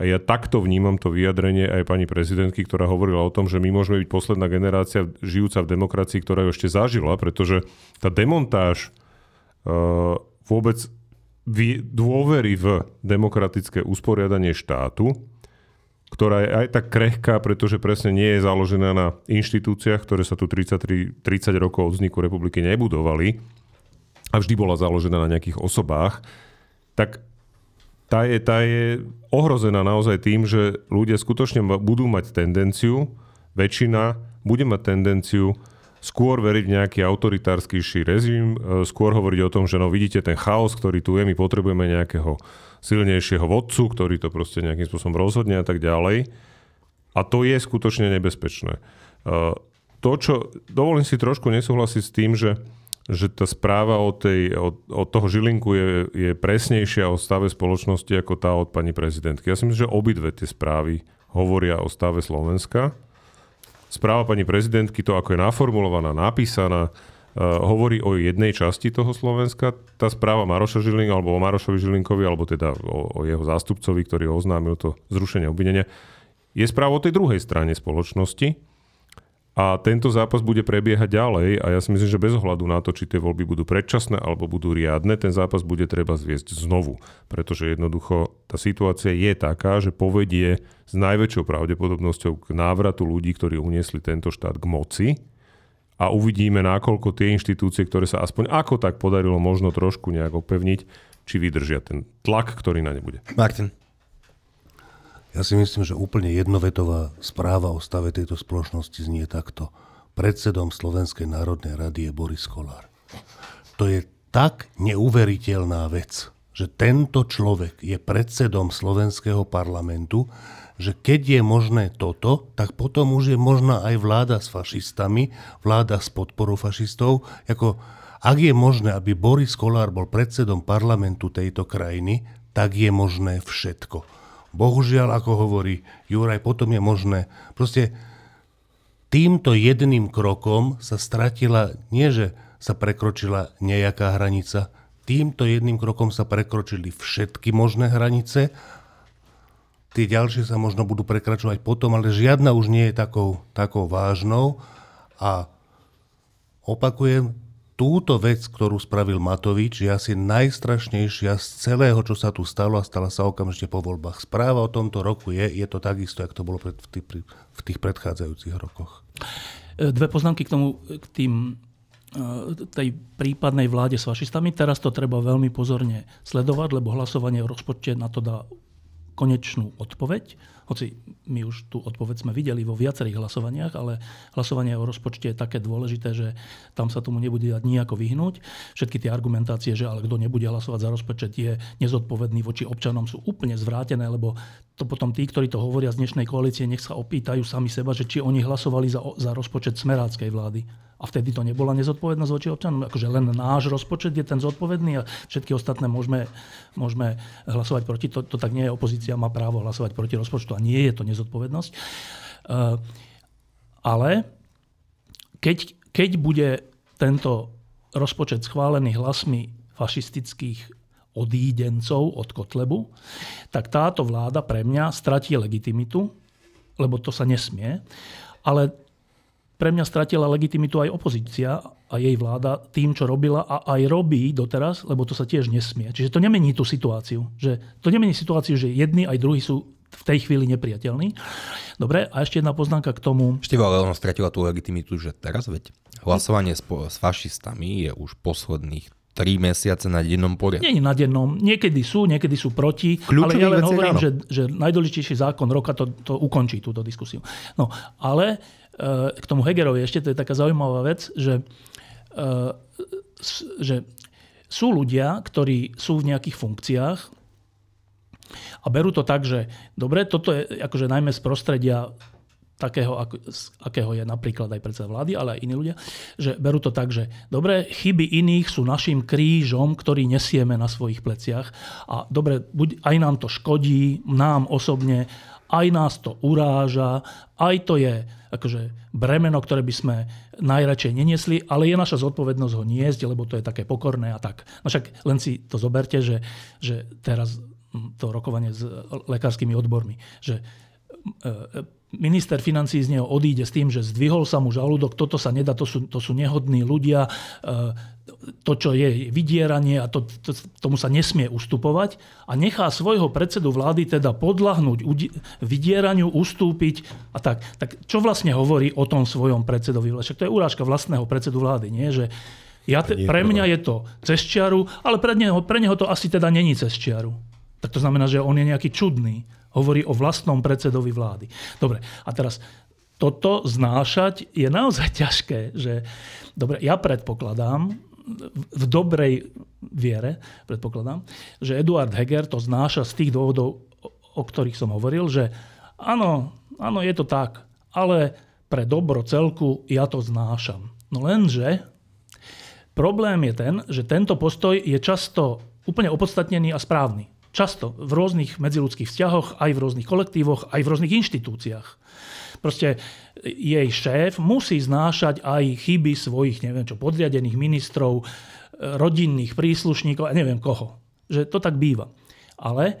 A ja takto vnímam to vyjadrenie aj pani prezidentky, ktorá hovorila o tom, že my môžeme byť posledná generácia žijúca v demokracii, ktorá ju ešte zažila, pretože tá demontáž uh, vôbec dôvery v demokratické usporiadanie štátu, ktorá je aj tak krehká, pretože presne nie je založená na inštitúciách, ktoré sa tu 33, 30 rokov od vzniku republiky nebudovali a vždy bola založená na nejakých osobách, tak tá je, tá je ohrozená naozaj tým, že ľudia skutočne budú mať tendenciu, väčšina bude mať tendenciu skôr veriť v nejaký autoritárskejší režim, e, skôr hovoriť o tom, že no vidíte ten chaos, ktorý tu je, my potrebujeme nejakého silnejšieho vodcu, ktorý to proste nejakým spôsobom rozhodne a tak ďalej. A to je skutočne nebezpečné. E, to, čo, dovolím si trošku nesúhlasiť s tým, že že tá správa od, tej, od, od toho Žilinku je, je presnejšia o stave spoločnosti ako tá od pani prezidentky. Ja si myslím, že obidve tie správy hovoria o stave Slovenska. Správa pani prezidentky, to ako je naformulovaná, napísaná, uh, hovorí o jednej časti toho Slovenska. Tá správa Maroša Žilinka, alebo o Marošovi Žilinkovi, alebo teda o, o jeho zástupcovi, ktorý oznámil to zrušenie obvinenia, je správa o tej druhej strane spoločnosti, a tento zápas bude prebiehať ďalej a ja si myslím, že bez ohľadu na to, či tie voľby budú predčasné alebo budú riadne, ten zápas bude treba zviesť znovu. Pretože jednoducho tá situácia je taká, že povedie s najväčšou pravdepodobnosťou k návratu ľudí, ktorí uniesli tento štát k moci a uvidíme, nakoľko tie inštitúcie, ktoré sa aspoň ako tak podarilo možno trošku nejak opevniť, či vydržia ten tlak, ktorý na ne bude. Martin. Ja si myslím, že úplne jednovetová správa o stave tejto spoločnosti znie takto. Predsedom Slovenskej národnej rady je Boris Kolár. To je tak neuveriteľná vec, že tento človek je predsedom slovenského parlamentu, že keď je možné toto, tak potom už je možná aj vláda s fašistami, vláda s podporou fašistov. Ako, ak je možné, aby Boris Kolár bol predsedom parlamentu tejto krajiny, tak je možné všetko. Bohužiaľ, ako hovorí Juraj, potom je možné. Proste týmto jedným krokom sa stratila, nie že sa prekročila nejaká hranica, týmto jedným krokom sa prekročili všetky možné hranice. Tie ďalšie sa možno budú prekračovať potom, ale žiadna už nie je takou, takou vážnou. A opakujem, túto vec, ktorú spravil Matovič, je asi najstrašnejšia z celého, čo sa tu stalo a stala sa okamžite po voľbách. Správa o tomto roku je, je to takisto, ako to bolo pred, v, tých, v tých predchádzajúcich rokoch. E, dve poznámky k tomu, k tým e, tej prípadnej vláde s fašistami. Teraz to treba veľmi pozorne sledovať, lebo hlasovanie o rozpočte na to dá konečnú odpoveď hoci my už tú odpoveď sme videli vo viacerých hlasovaniach, ale hlasovanie o rozpočte je také dôležité, že tam sa tomu nebude dať nejako vyhnúť. Všetky tie argumentácie, že ale kto nebude hlasovať za rozpočet je nezodpovedný voči občanom sú úplne zvrátené, lebo to potom tí, ktorí to hovoria z dnešnej koalície, nech sa opýtajú sami seba, že či oni hlasovali za, za rozpočet smeráckej vlády. A vtedy to nebola nezodpovednosť voči občanom. Akože len náš rozpočet je ten zodpovedný a všetky ostatné môžeme, môžeme hlasovať proti. To, to tak nie je. Opozícia má právo hlasovať proti rozpočtu a nie je to nezodpovednosť. Uh, ale keď, keď bude tento rozpočet schválený hlasmi fašistických odídencov od Kotlebu, tak táto vláda pre mňa stratí legitimitu, lebo to sa nesmie. Ale pre mňa stratila legitimitu aj opozícia a jej vláda tým, čo robila a aj robí doteraz, lebo to sa tiež nesmie. Čiže to nemení tú situáciu. Že to nemení situáciu, že jedni aj druhí sú v tej chvíli nepriateľní. Dobre, a ešte jedna poznámka k tomu. Ešte ale stratila tú legitimitu, že teraz veď hlasovanie s, s fašistami je už posledných tri mesiace na dennom poriadku. Nie na dennom. Niekedy sú, niekedy sú proti. Kľúčový ale ja len hovorím, že, že najdôležitejší zákon roka to, to ukončí túto diskusiu. No, ale k tomu Hegerovi ešte, to je taká zaujímavá vec, že, eh, že sú ľudia, ktorí sú v nejakých funkciách a berú to tak, že dobre, toto je akože najmä z prostredia takého, ako, z akého je napríklad aj predseda vlády, ale aj iní ľudia, že berú to tak, že dobre, chyby iných sú našim krížom, ktorý nesieme na svojich pleciach a dobre, buď, aj nám to škodí, nám osobne, aj nás to uráža, aj to je akože bremeno, ktoré by sme najradšej neniesli, ale je naša zodpovednosť ho niesť, lebo to je také pokorné a tak. No však len si to zoberte, že, že teraz to rokovanie s lekárskymi odbormi, že minister financí z neho odíde s tým, že zdvihol sa mu žalúdok, toto sa nedá, to sú, to sú nehodní ľudia, e, to, čo je vydieranie a to, to, tomu sa nesmie ustupovať a nechá svojho predsedu vlády teda podľahnúť vydieraniu, ustúpiť a tak. Tak čo vlastne hovorí o tom svojom predsedovi? Však to je urážka vlastného predsedu vlády, nie? Že ja te, pre mňa je to cez čiaru, ale pre neho, pre neho to asi teda není cez čiaru. Tak to znamená, že on je nejaký čudný. Hovorí o vlastnom predsedovi vlády. Dobre, a teraz toto znášať je naozaj ťažké. Že, dobre, ja predpokladám, v dobrej viere predpokladám, že Eduard Heger to znáša z tých dôvodov, o ktorých som hovoril, že áno, áno, je to tak, ale pre dobro celku ja to znášam. No lenže problém je ten, že tento postoj je často úplne opodstatnený a správny. Často v rôznych medziludských vzťahoch, aj v rôznych kolektívoch, aj v rôznych inštitúciách. Proste jej šéf musí znášať aj chyby svojich, neviem čo, podriadených ministrov, rodinných príslušníkov a neviem koho. Že to tak býva. Ale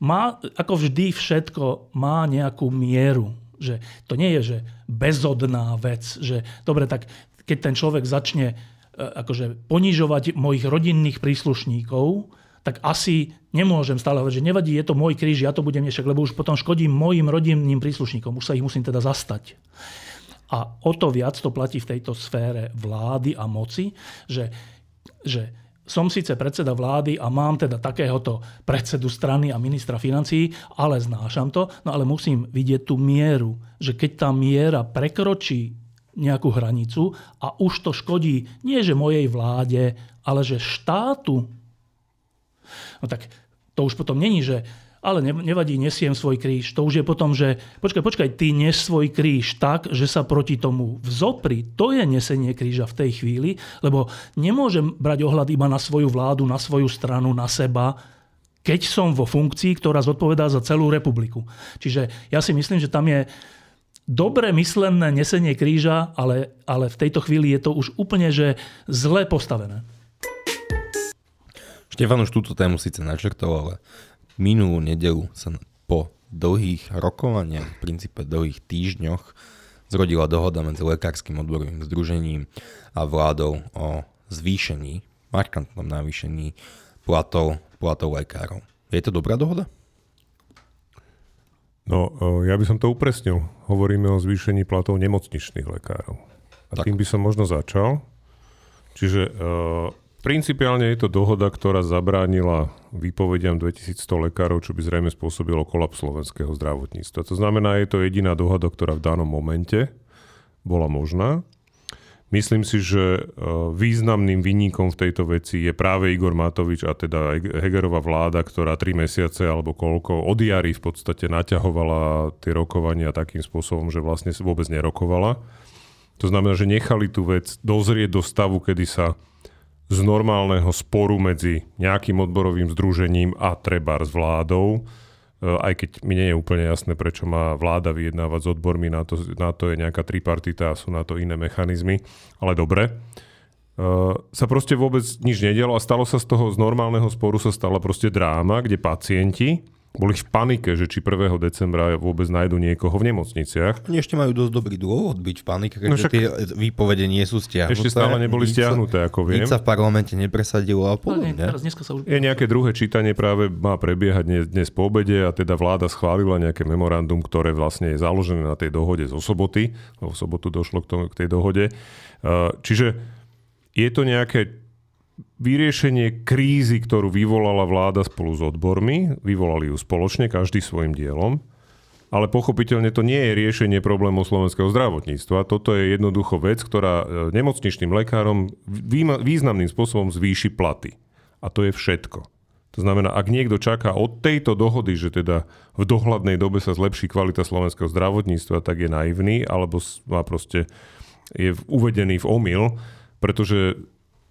má, ako vždy všetko má nejakú mieru. Že to nie je, že bezodná vec, že dobre, tak keď ten človek začne e, akože ponižovať mojich rodinných príslušníkov, tak asi nemôžem stále hovoriť, že nevadí, je to môj kríž, ja to budem nešak, lebo už potom škodím mojim rodinným príslušníkom, už sa ich musím teda zastať. A o to viac to platí v tejto sfére vlády a moci, že, že som síce predseda vlády a mám teda takéhoto predsedu strany a ministra financií, ale znášam to, no ale musím vidieť tú mieru, že keď tá miera prekročí nejakú hranicu a už to škodí nie že mojej vláde, ale že štátu, No tak to už potom není, že ale nevadí, nesiem svoj kríž. To už je potom, že počkaj, počkaj, ty nes svoj kríž tak, že sa proti tomu vzopri. To je nesenie kríža v tej chvíli, lebo nemôžem brať ohľad iba na svoju vládu, na svoju stranu, na seba, keď som vo funkcii, ktorá zodpovedá za celú republiku. Čiže ja si myslím, že tam je dobre myslené nesenie kríža, ale, ale v tejto chvíli je to už úplne že zle postavené. Štefan už túto tému síce načrtol, ale minulú nedelu sa po dlhých rokovaniach, v princípe dlhých týždňoch, zrodila dohoda medzi Lekárskym odborovým združením a vládou o zvýšení, markantnom navýšení platov, platov lekárov. Je to dobrá dohoda? No, ja by som to upresnil. Hovoríme o zvýšení platov nemocničných lekárov. A tak. tým by som možno začal. Čiže Principiálne je to dohoda, ktorá zabránila výpovediam 2100 lekárov, čo by zrejme spôsobilo kolaps slovenského zdravotníctva. To znamená, je to jediná dohoda, ktorá v danom momente bola možná. Myslím si, že e, významným vinníkom v tejto veci je práve Igor Matovič a teda Hegerová vláda, ktorá tri mesiace alebo koľko od jary v podstate naťahovala tie rokovania takým spôsobom, že vlastne vôbec nerokovala. To znamená, že nechali tú vec dozrieť do stavu, kedy sa z normálneho sporu medzi nejakým odborovým združením a treba s vládou, e, aj keď mi nie je úplne jasné, prečo má vláda vyjednávať s odbormi, na to, na to je nejaká tripartita a sú na to iné mechanizmy, ale dobre. E, sa proste vôbec nič nedialo a stalo sa z toho, z normálneho sporu sa stala proste dráma, kde pacienti, boli v panike, že či 1. decembra vôbec nájdu niekoho v nemocniciach. Oni ešte majú dosť dobrý dôvod byť v panike, keďže no však... tie výpovede nie sú stiahnuté. Ešte stále neboli stiahnuté, ako viem. Nič sa v parlamente nepresadilo a podobne. No, sa už... Je nejaké druhé čítanie práve má prebiehať dnes, dnes po obede a teda vláda schválila nejaké memorandum, ktoré vlastne je založené na tej dohode zo soboty, lebo v sobotu došlo k, tomu, k tej dohode. Čiže je to nejaké vyriešenie krízy, ktorú vyvolala vláda spolu s odbormi, vyvolali ju spoločne, každý svojim dielom, ale pochopiteľne to nie je riešenie problémov slovenského zdravotníctva. Toto je jednoducho vec, ktorá e, nemocničným lekárom významným spôsobom zvýši platy. A to je všetko. To znamená, ak niekto čaká od tejto dohody, že teda v dohľadnej dobe sa zlepší kvalita slovenského zdravotníctva, tak je naivný, alebo má proste je uvedený v omyl, pretože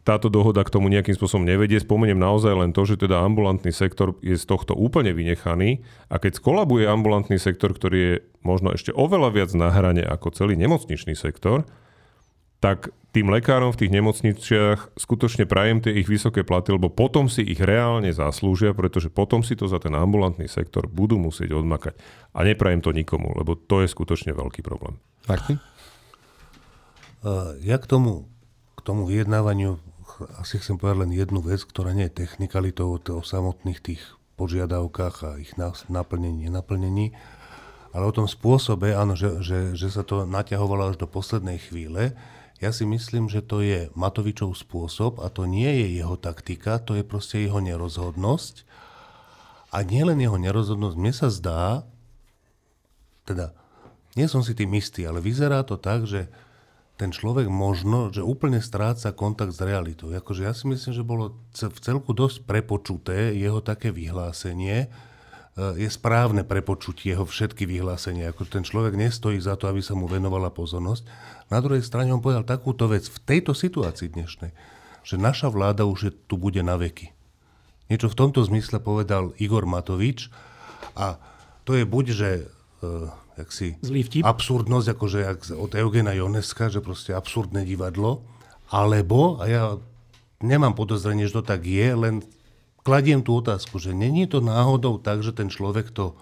táto dohoda k tomu nejakým spôsobom nevedie. Spomeniem naozaj len to, že teda ambulantný sektor je z tohto úplne vynechaný a keď skolabuje ambulantný sektor, ktorý je možno ešte oveľa viac na hrane ako celý nemocničný sektor, tak tým lekárom v tých nemocniciach skutočne prajem tie ich vysoké platy, lebo potom si ich reálne zaslúžia, pretože potom si to za ten ambulantný sektor budú musieť odmakať. A neprajem to nikomu, lebo to je skutočne veľký problém. Martin? Ja k tomu, k tomu vyjednávaniu asi chcem povedať len jednu vec, ktorá nie je technikalitou o samotných tých požiadavkách a ich naplnení, nenaplnení, ale o tom spôsobe, áno, že, že, že sa to naťahovalo až do poslednej chvíle. Ja si myslím, že to je Matovičov spôsob a to nie je jeho taktika, to je proste jeho nerozhodnosť. A nielen jeho nerozhodnosť, mne sa zdá, teda nie som si tým istý, ale vyzerá to tak, že ten človek možno, že úplne stráca kontakt s realitou. Akože ja si myslím, že bolo v celku dosť prepočuté jeho také vyhlásenie, e, je správne prepočuť jeho všetky vyhlásenia. Akože ten človek nestojí za to, aby sa mu venovala pozornosť. Na druhej strane on povedal takúto vec v tejto situácii dnešnej, že naša vláda už je, tu bude na veky. Niečo v tomto zmysle povedal Igor Matovič a to je buď, že e, jak si Zlý vtip. absurdnosť, akože jak od Eugena Joneska, že proste absurdné divadlo, alebo, a ja nemám podozrenie, že to tak je, len kladiem tú otázku, že není to náhodou tak, že ten človek to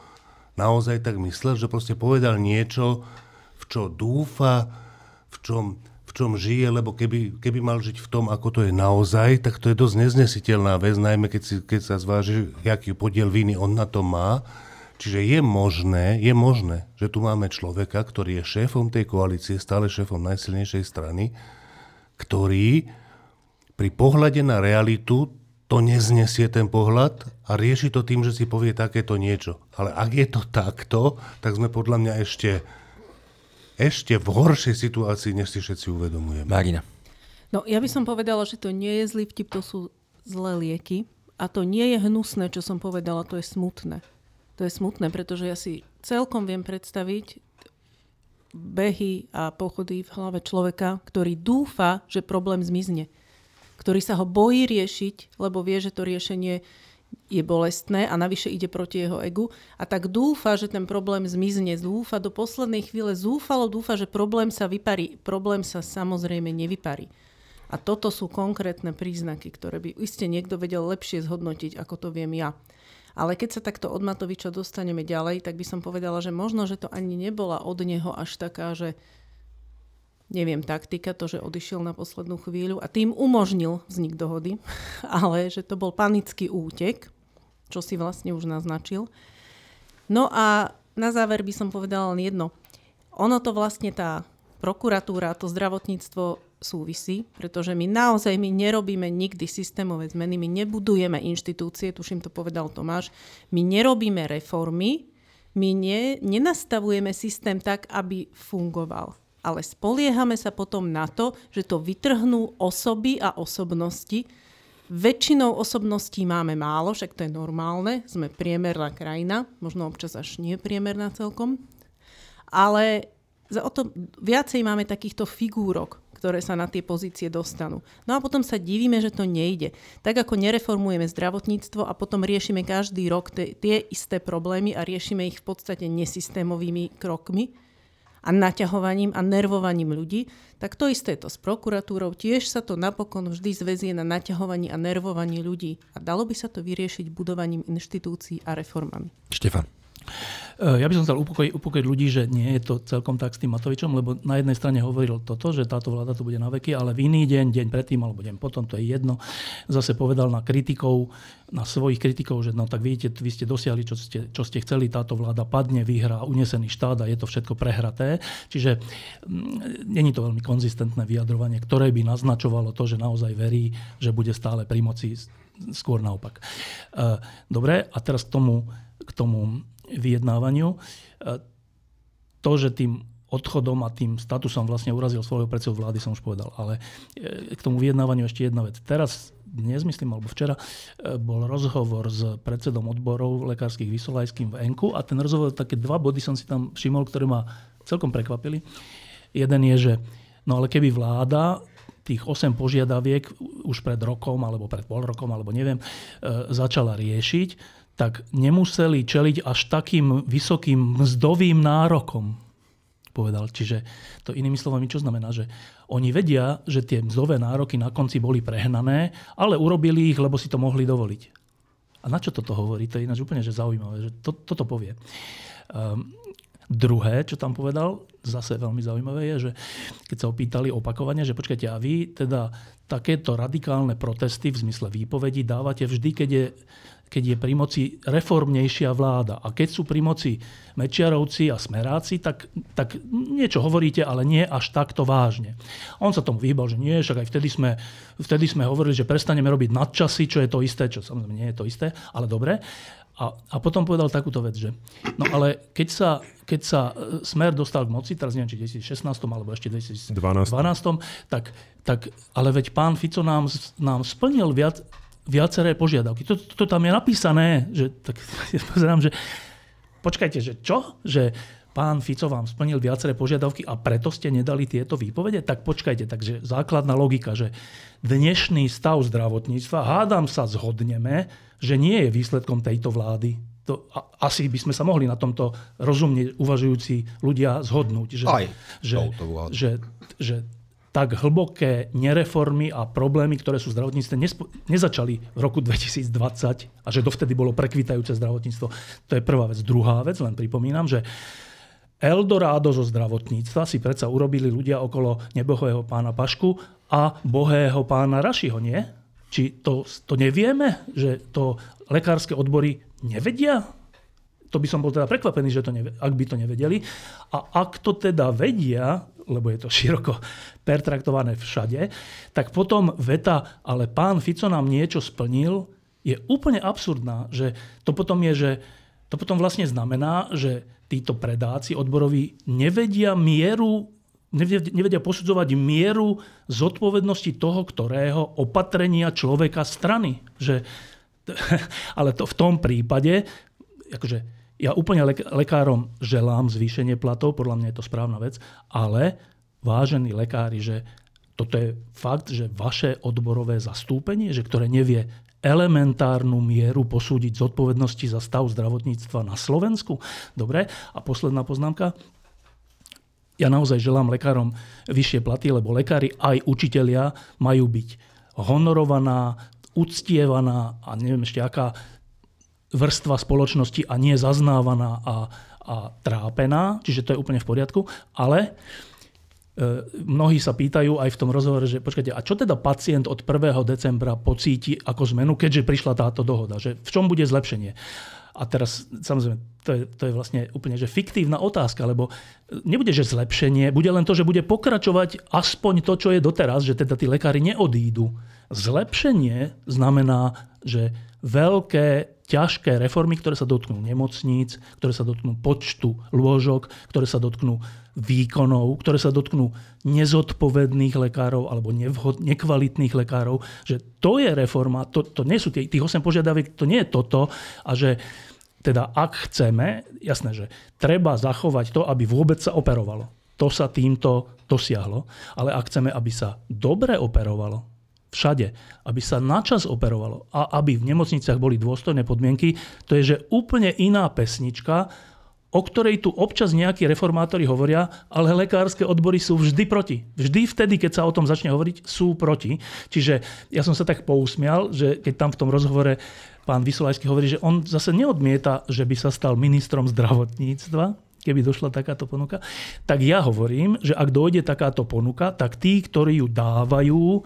naozaj tak myslel, že proste povedal niečo, v čo dúfa, v čom, v čom žije, lebo keby, keby mal žiť v tom, ako to je naozaj, tak to je dosť neznesiteľná vec, najmä keď, si, keď sa zváži, aký podiel viny on na to má. Čiže je možné, je možné, že tu máme človeka, ktorý je šéfom tej koalície, stále šéfom najsilnejšej strany, ktorý pri pohľade na realitu to neznesie ten pohľad a rieši to tým, že si povie takéto niečo. Ale ak je to takto, tak sme podľa mňa ešte, ešte v horšej situácii, než si všetci uvedomujeme. Marina. No ja by som povedala, že to nie je zlý vtip, to sú zlé lieky. A to nie je hnusné, čo som povedala, to je smutné. To je smutné, pretože ja si celkom viem predstaviť behy a pochody v hlave človeka, ktorý dúfa, že problém zmizne. Ktorý sa ho bojí riešiť, lebo vie, že to riešenie je bolestné a navyše ide proti jeho egu a tak dúfa, že ten problém zmizne. Dúfa do poslednej chvíle, zúfalo dúfa, že problém sa vyparí. Problém sa samozrejme nevyparí. A toto sú konkrétne príznaky, ktoré by iste niekto vedel lepšie zhodnotiť, ako to viem ja. Ale keď sa takto od Matoviča dostaneme ďalej, tak by som povedala, že možno, že to ani nebola od neho až taká, že neviem, taktika, to, že odišiel na poslednú chvíľu a tým umožnil vznik dohody, ale že to bol panický útek, čo si vlastne už naznačil. No a na záver by som povedala len jedno. Ono to vlastne tá prokuratúra, to zdravotníctvo súvisí, pretože my naozaj my nerobíme nikdy systémové zmeny, my nebudujeme inštitúcie, tuším to povedal Tomáš, my nerobíme reformy, my ne, nenastavujeme systém tak, aby fungoval. Ale spoliehame sa potom na to, že to vytrhnú osoby a osobnosti. Väčšinou osobností máme málo, však to je normálne, sme priemerná krajina, možno občas až nie priemerná celkom, ale za o to viacej máme takýchto figúrok, ktoré sa na tie pozície dostanú. No a potom sa divíme, že to nejde. Tak ako nereformujeme zdravotníctvo a potom riešime každý rok t- tie isté problémy a riešime ich v podstate nesystémovými krokmi a naťahovaním a nervovaním ľudí, tak to isté je to s prokuratúrou. Tiež sa to napokon vždy zväzie na naťahovaní a nervovaní ľudí. A dalo by sa to vyriešiť budovaním inštitúcií a reformami. Štefan. Eh, ja by som chcel upokojiť, upokojiť ľudí, že nie je to celkom tak s tým Matovičom, lebo na jednej strane hovoril toto, že táto vláda tu bude na veky, ale v iný deň, deň predtým alebo deň potom, to je jedno, zase povedal na kritikov, na svojich kritikov, že no tak vidíte, vy ste dosiahli, čo ste, čo ste chceli, táto vláda padne, vyhrá unesený štát a je to všetko prehraté. Čiže mm, není to veľmi konzistentné vyjadrovanie, ktoré by naznačovalo to, že naozaj verí, že bude stále pri moci, skôr naopak. Eh, dobre, a teraz k tomu, k tomu vyjednávaniu. E, to, že tým odchodom a tým statusom vlastne urazil svojho predsedu vlády, som už povedal. Ale e, k tomu vyjednávaniu ešte jedna vec. Teraz, dnes myslím, alebo včera, e, bol rozhovor s predsedom odborov lekárskych Vysolajským v Enku a ten rozhovor, také dva body som si tam všimol, ktoré ma celkom prekvapili. Jeden je, že no ale keby vláda tých 8 požiadaviek už pred rokom, alebo pred pol rokom, alebo neviem, začala riešiť, tak nemuseli čeliť až takým vysokým mzdovým nárokom. povedal. Čiže to inými slovami, čo znamená, že oni vedia, že tie mzdové nároky na konci boli prehnané, ale urobili ich, lebo si to mohli dovoliť. A na čo toto hovorí? To je ináč úplne že zaujímavé, že to, toto povie. Um, druhé, čo tam povedal, zase veľmi zaujímavé je, že keď sa opýtali opakovane, že počkajte, a vy teda takéto radikálne protesty v zmysle výpovedí dávate vždy, keď je keď je pri moci reformnejšia vláda. A keď sú pri moci Mečiarovci a Smeráci, tak, tak niečo hovoríte, ale nie až takto vážne. On sa tomu vyhýbal, že nie, však aj vtedy sme, vtedy sme hovorili, že prestaneme robiť nadčasy, čo je to isté, čo samozrejme nie je to isté, ale dobre. A, a potom povedal takúto vec, že no ale keď sa, keď sa e, Smer dostal k moci, teraz neviem, či v 2016 alebo ešte 2012, 12. tak, tak ale veď pán Fico nám, nám splnil viac, viaceré požiadavky. To, to, to tam je napísané, že tak ja pozerám, že počkajte, že čo? Že pán Fico vám splnil viaceré požiadavky a preto ste nedali tieto výpovede? Tak počkajte, takže základná logika, že dnešný stav zdravotníctva, hádam sa zhodneme, že nie je výsledkom tejto vlády. To, a, asi by sme sa mohli na tomto rozumne uvažujúci ľudia zhodnúť. Že, Aj, že, že, že tak hlboké nereformy a problémy, ktoré sú v zdravotníctve, nezačali v roku 2020 a že dovtedy bolo prekvitajúce zdravotníctvo. To je prvá vec. Druhá vec, len pripomínam, že Eldorado zo zdravotníctva si predsa urobili ľudia okolo nebohého pána Pašku a bohého pána Rašiho, nie? Či to, to nevieme, že to lekárske odbory nevedia? To by som bol teda prekvapený, že to nevie, ak by to nevedeli. A ak to teda vedia, lebo je to široko pertraktované všade, tak potom veta, ale pán Fico nám niečo splnil, je úplne absurdná, že to potom je, že to potom vlastne znamená, že títo predáci odboroví nevedia mieru nevedia posudzovať mieru zodpovednosti toho, ktorého opatrenia človeka strany. Že, ale to v tom prípade, akože ja úplne lekárom želám zvýšenie platov, podľa mňa je to správna vec, ale vážení lekári, že toto je fakt, že vaše odborové zastúpenie, že ktoré nevie elementárnu mieru posúdiť zodpovednosti za stav zdravotníctva na Slovensku. Dobre, a posledná poznámka. Ja naozaj želám lekárom vyššie platy, lebo lekári aj učitelia majú byť honorovaná, uctievaná a neviem ešte aká vrstva spoločnosti a nie zaznávaná a, a trápená, čiže to je úplne v poriadku, ale e, mnohí sa pýtajú aj v tom rozhovore, že počkajte, a čo teda pacient od 1. decembra pocíti ako zmenu, keďže prišla táto dohoda, že v čom bude zlepšenie? A teraz, samozrejme, to je, to je vlastne úplne že fiktívna otázka, lebo nebude, že zlepšenie, bude len to, že bude pokračovať aspoň to, čo je doteraz, že teda tí lekári neodídu. Zlepšenie znamená, že veľké ťažké reformy, ktoré sa dotknú nemocníc, ktoré sa dotknú počtu lôžok, ktoré sa dotknú výkonov, ktoré sa dotknú nezodpovedných lekárov alebo nevhod, nekvalitných lekárov, že to je reforma, to, to nie sú tých 8 požiadaviek, to nie je toto a že teda ak chceme, jasné, že treba zachovať to, aby vôbec sa operovalo. To sa týmto dosiahlo. Ale ak chceme, aby sa dobre operovalo, všade, aby sa načas operovalo a aby v nemocniciach boli dôstojné podmienky, to je že úplne iná pesnička, o ktorej tu občas nejakí reformátori hovoria, ale lekárske odbory sú vždy proti. Vždy vtedy, keď sa o tom začne hovoriť, sú proti. Čiže ja som sa tak pousmial, že keď tam v tom rozhovore pán Vysolajský hovorí, že on zase neodmieta, že by sa stal ministrom zdravotníctva, keby došla takáto ponuka, tak ja hovorím, že ak dojde takáto ponuka, tak tí, ktorí ju dávajú,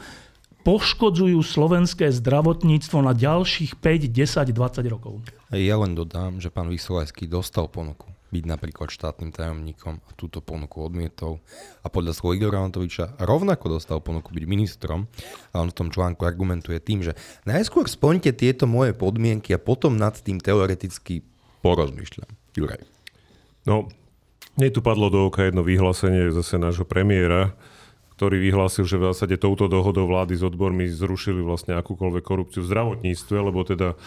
poškodzujú slovenské zdravotníctvo na ďalších 5, 10, 20 rokov. Ja len dodám, že pán Vysolajský dostal ponuku byť napríklad štátnym tajomníkom a túto ponuku odmietol. A podľa slova Igora Antoviča rovnako dostal ponuku byť ministrom a on v tom článku argumentuje tým, že najskôr splňte tieto moje podmienky a potom nad tým teoreticky porozmýšľam. Juraj. No, mne tu padlo do oka jedno vyhlásenie zase nášho premiéra, ktorý vyhlásil, že v zásade touto dohodou vlády s odbormi zrušili vlastne akúkoľvek korupciu v zdravotníctve, lebo teda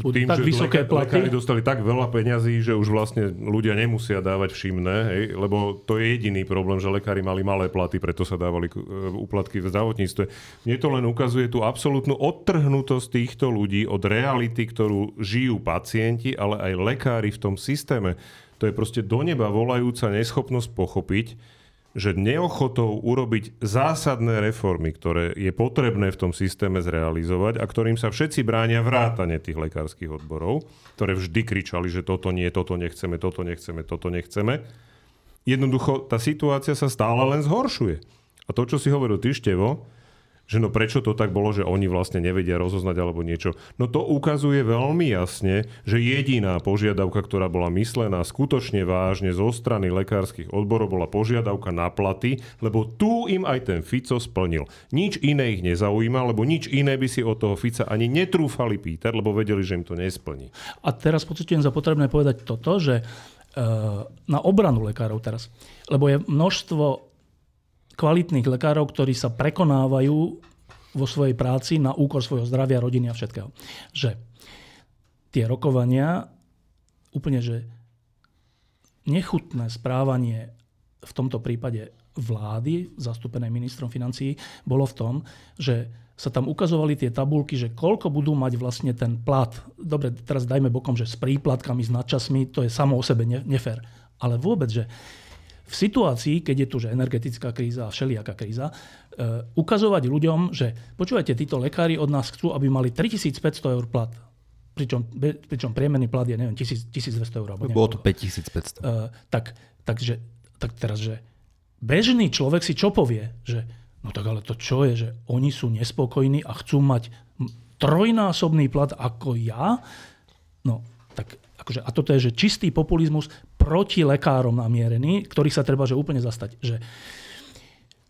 e, tým, tak že vysoké lekár, lekári dostali tak veľa peňazí, že už vlastne ľudia nemusia dávať všimné, hej, lebo to je jediný problém, že lekári mali malé platy, preto sa dávali e, úplatky v zdravotníctve. Mne to len ukazuje tú absolútnu odtrhnutosť týchto ľudí od reality, ktorú žijú pacienti, ale aj lekári v tom systéme. To je proste do neba volajúca neschopnosť pochopiť, že neochotou urobiť zásadné reformy, ktoré je potrebné v tom systéme zrealizovať a ktorým sa všetci bránia vrátane tých lekárskych odborov, ktoré vždy kričali, že toto nie, toto nechceme, toto nechceme, toto nechceme. Jednoducho tá situácia sa stále len zhoršuje. A to, čo si hovoril ty, Števo, že no prečo to tak bolo, že oni vlastne nevedia rozoznať alebo niečo. No to ukazuje veľmi jasne, že jediná požiadavka, ktorá bola myslená skutočne vážne zo strany lekárskych odborov, bola požiadavka na platy, lebo tu im aj ten Fico splnil. Nič iné ich nezaujíma, lebo nič iné by si od toho Fica ani netrúfali pýtať, lebo vedeli, že im to nesplní. A teraz pocitujem za potrebné povedať toto, že e, na obranu lekárov teraz, lebo je množstvo kvalitných lekárov, ktorí sa prekonávajú vo svojej práci na úkor svojho zdravia, rodiny a všetkého. Že tie rokovania, úplne, že nechutné správanie v tomto prípade vlády, zastúpenej ministrom financií, bolo v tom, že sa tam ukazovali tie tabulky, že koľko budú mať vlastne ten plat. Dobre, teraz dajme bokom, že s príplatkami, s nadčasmi, to je samo o sebe nefér. Ale vôbec, že v situácii, keď je tu že energetická kríza a všelijaká kríza, uh, ukazovať ľuďom, že počúvajte, títo lekári od nás chcú, aby mali 3500 eur plat. Pričom, pričom priemerný plat je, neviem, 1000, 1200 eur. Bolo to 5500. Uh, tak, takže, tak teraz, že bežný človek si čo povie? Že, no tak ale to čo je, že oni sú nespokojní a chcú mať trojnásobný plat ako ja? No, tak akože, a toto je že čistý populizmus proti lekárom namierený, ktorých sa treba že úplne zastať. Že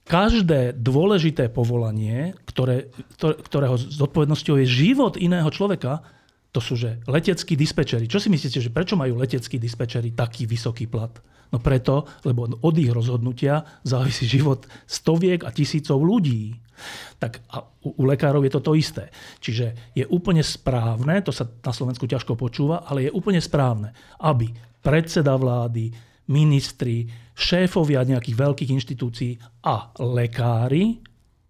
každé dôležité povolanie, ktoré, ktorého zodpovednosťou je život iného človeka, to sú že leteckí dispečeri. Čo si myslíte, že prečo majú leteckí dispečeri taký vysoký plat? No preto, lebo od ich rozhodnutia závisí život stoviek a tisícov ľudí. Tak a u, u lekárov je to to isté. Čiže je úplne správne, to sa na Slovensku ťažko počúva, ale je úplne správne, aby predseda vlády, ministri, šéfovia nejakých veľkých inštitúcií a lekári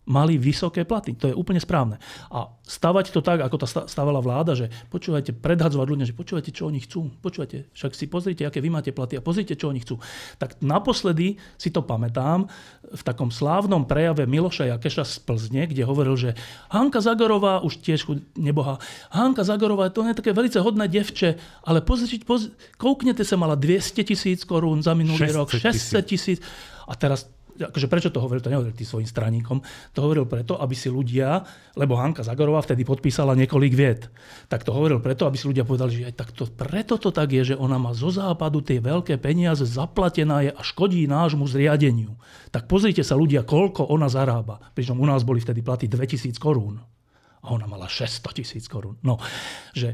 mali vysoké platy. To je úplne správne. A stavať to tak, ako to stavala vláda, že počúvajte, predhadzovať ľudia, že počúvajte, čo oni chcú. Počúvajte, však si pozrite, aké vy máte platy a pozrite, čo oni chcú. Tak naposledy si to pamätám v takom slávnom prejave Miloša Jakeša z Plzne, kde hovoril, že Hanka Zagorová, už tiež neboha, Hanka Zagorová, to je také veľmi hodné devče, ale pozrite, pozrite, kouknete sa, mala 200 tisíc korún za minulý 600 rok, 600 tisíc. A teraz akože prečo to hovoril, to nehovoril tým svojim straníkom, to hovoril preto, aby si ľudia, lebo Hanka Zagorová vtedy podpísala niekoľk viet, tak to hovoril preto, aby si ľudia povedali, že aj tak to, preto to tak je, že ona má zo západu tie veľké peniaze, zaplatená je a škodí nášmu zriadeniu. Tak pozrite sa ľudia, koľko ona zarába. Pričom u nás boli vtedy platy 2000 korún. A ona mala 600 tisíc korún. No, že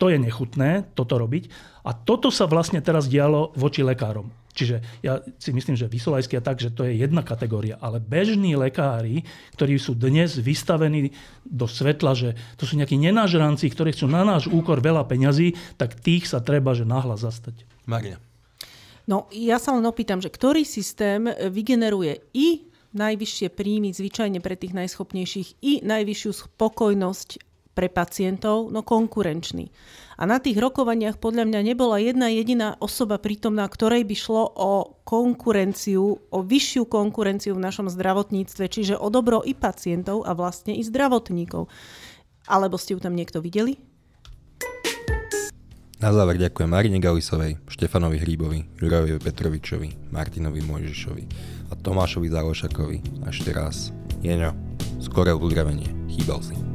to je nechutné, toto robiť. A toto sa vlastne teraz dialo voči lekárom. Čiže ja si myslím, že vysolajský a tak, že to je jedna kategória. Ale bežní lekári, ktorí sú dnes vystavení do svetla, že to sú nejakí nenažranci, ktorí chcú na náš úkor veľa peňazí, tak tých sa treba že nahlas zastať. Maria. No, ja sa len opýtam, že ktorý systém vygeneruje i najvyššie príjmy zvyčajne pre tých najschopnejších i najvyššiu spokojnosť pre pacientov, no konkurenčný. A na tých rokovaniach podľa mňa nebola jedna jediná osoba prítomná, ktorej by šlo o konkurenciu, o vyššiu konkurenciu v našom zdravotníctve, čiže o dobro i pacientov a vlastne i zdravotníkov. Alebo ste ju tam niekto videli? Na záver ďakujem Marine Galisovej, Štefanovi Hríbovi, Jurajovi Petrovičovi, Martinovi Mojžišovi a Tomášovi Zálošakovi. A ešte raz, Jeňo, skoré uzdravenie. Chýbal si.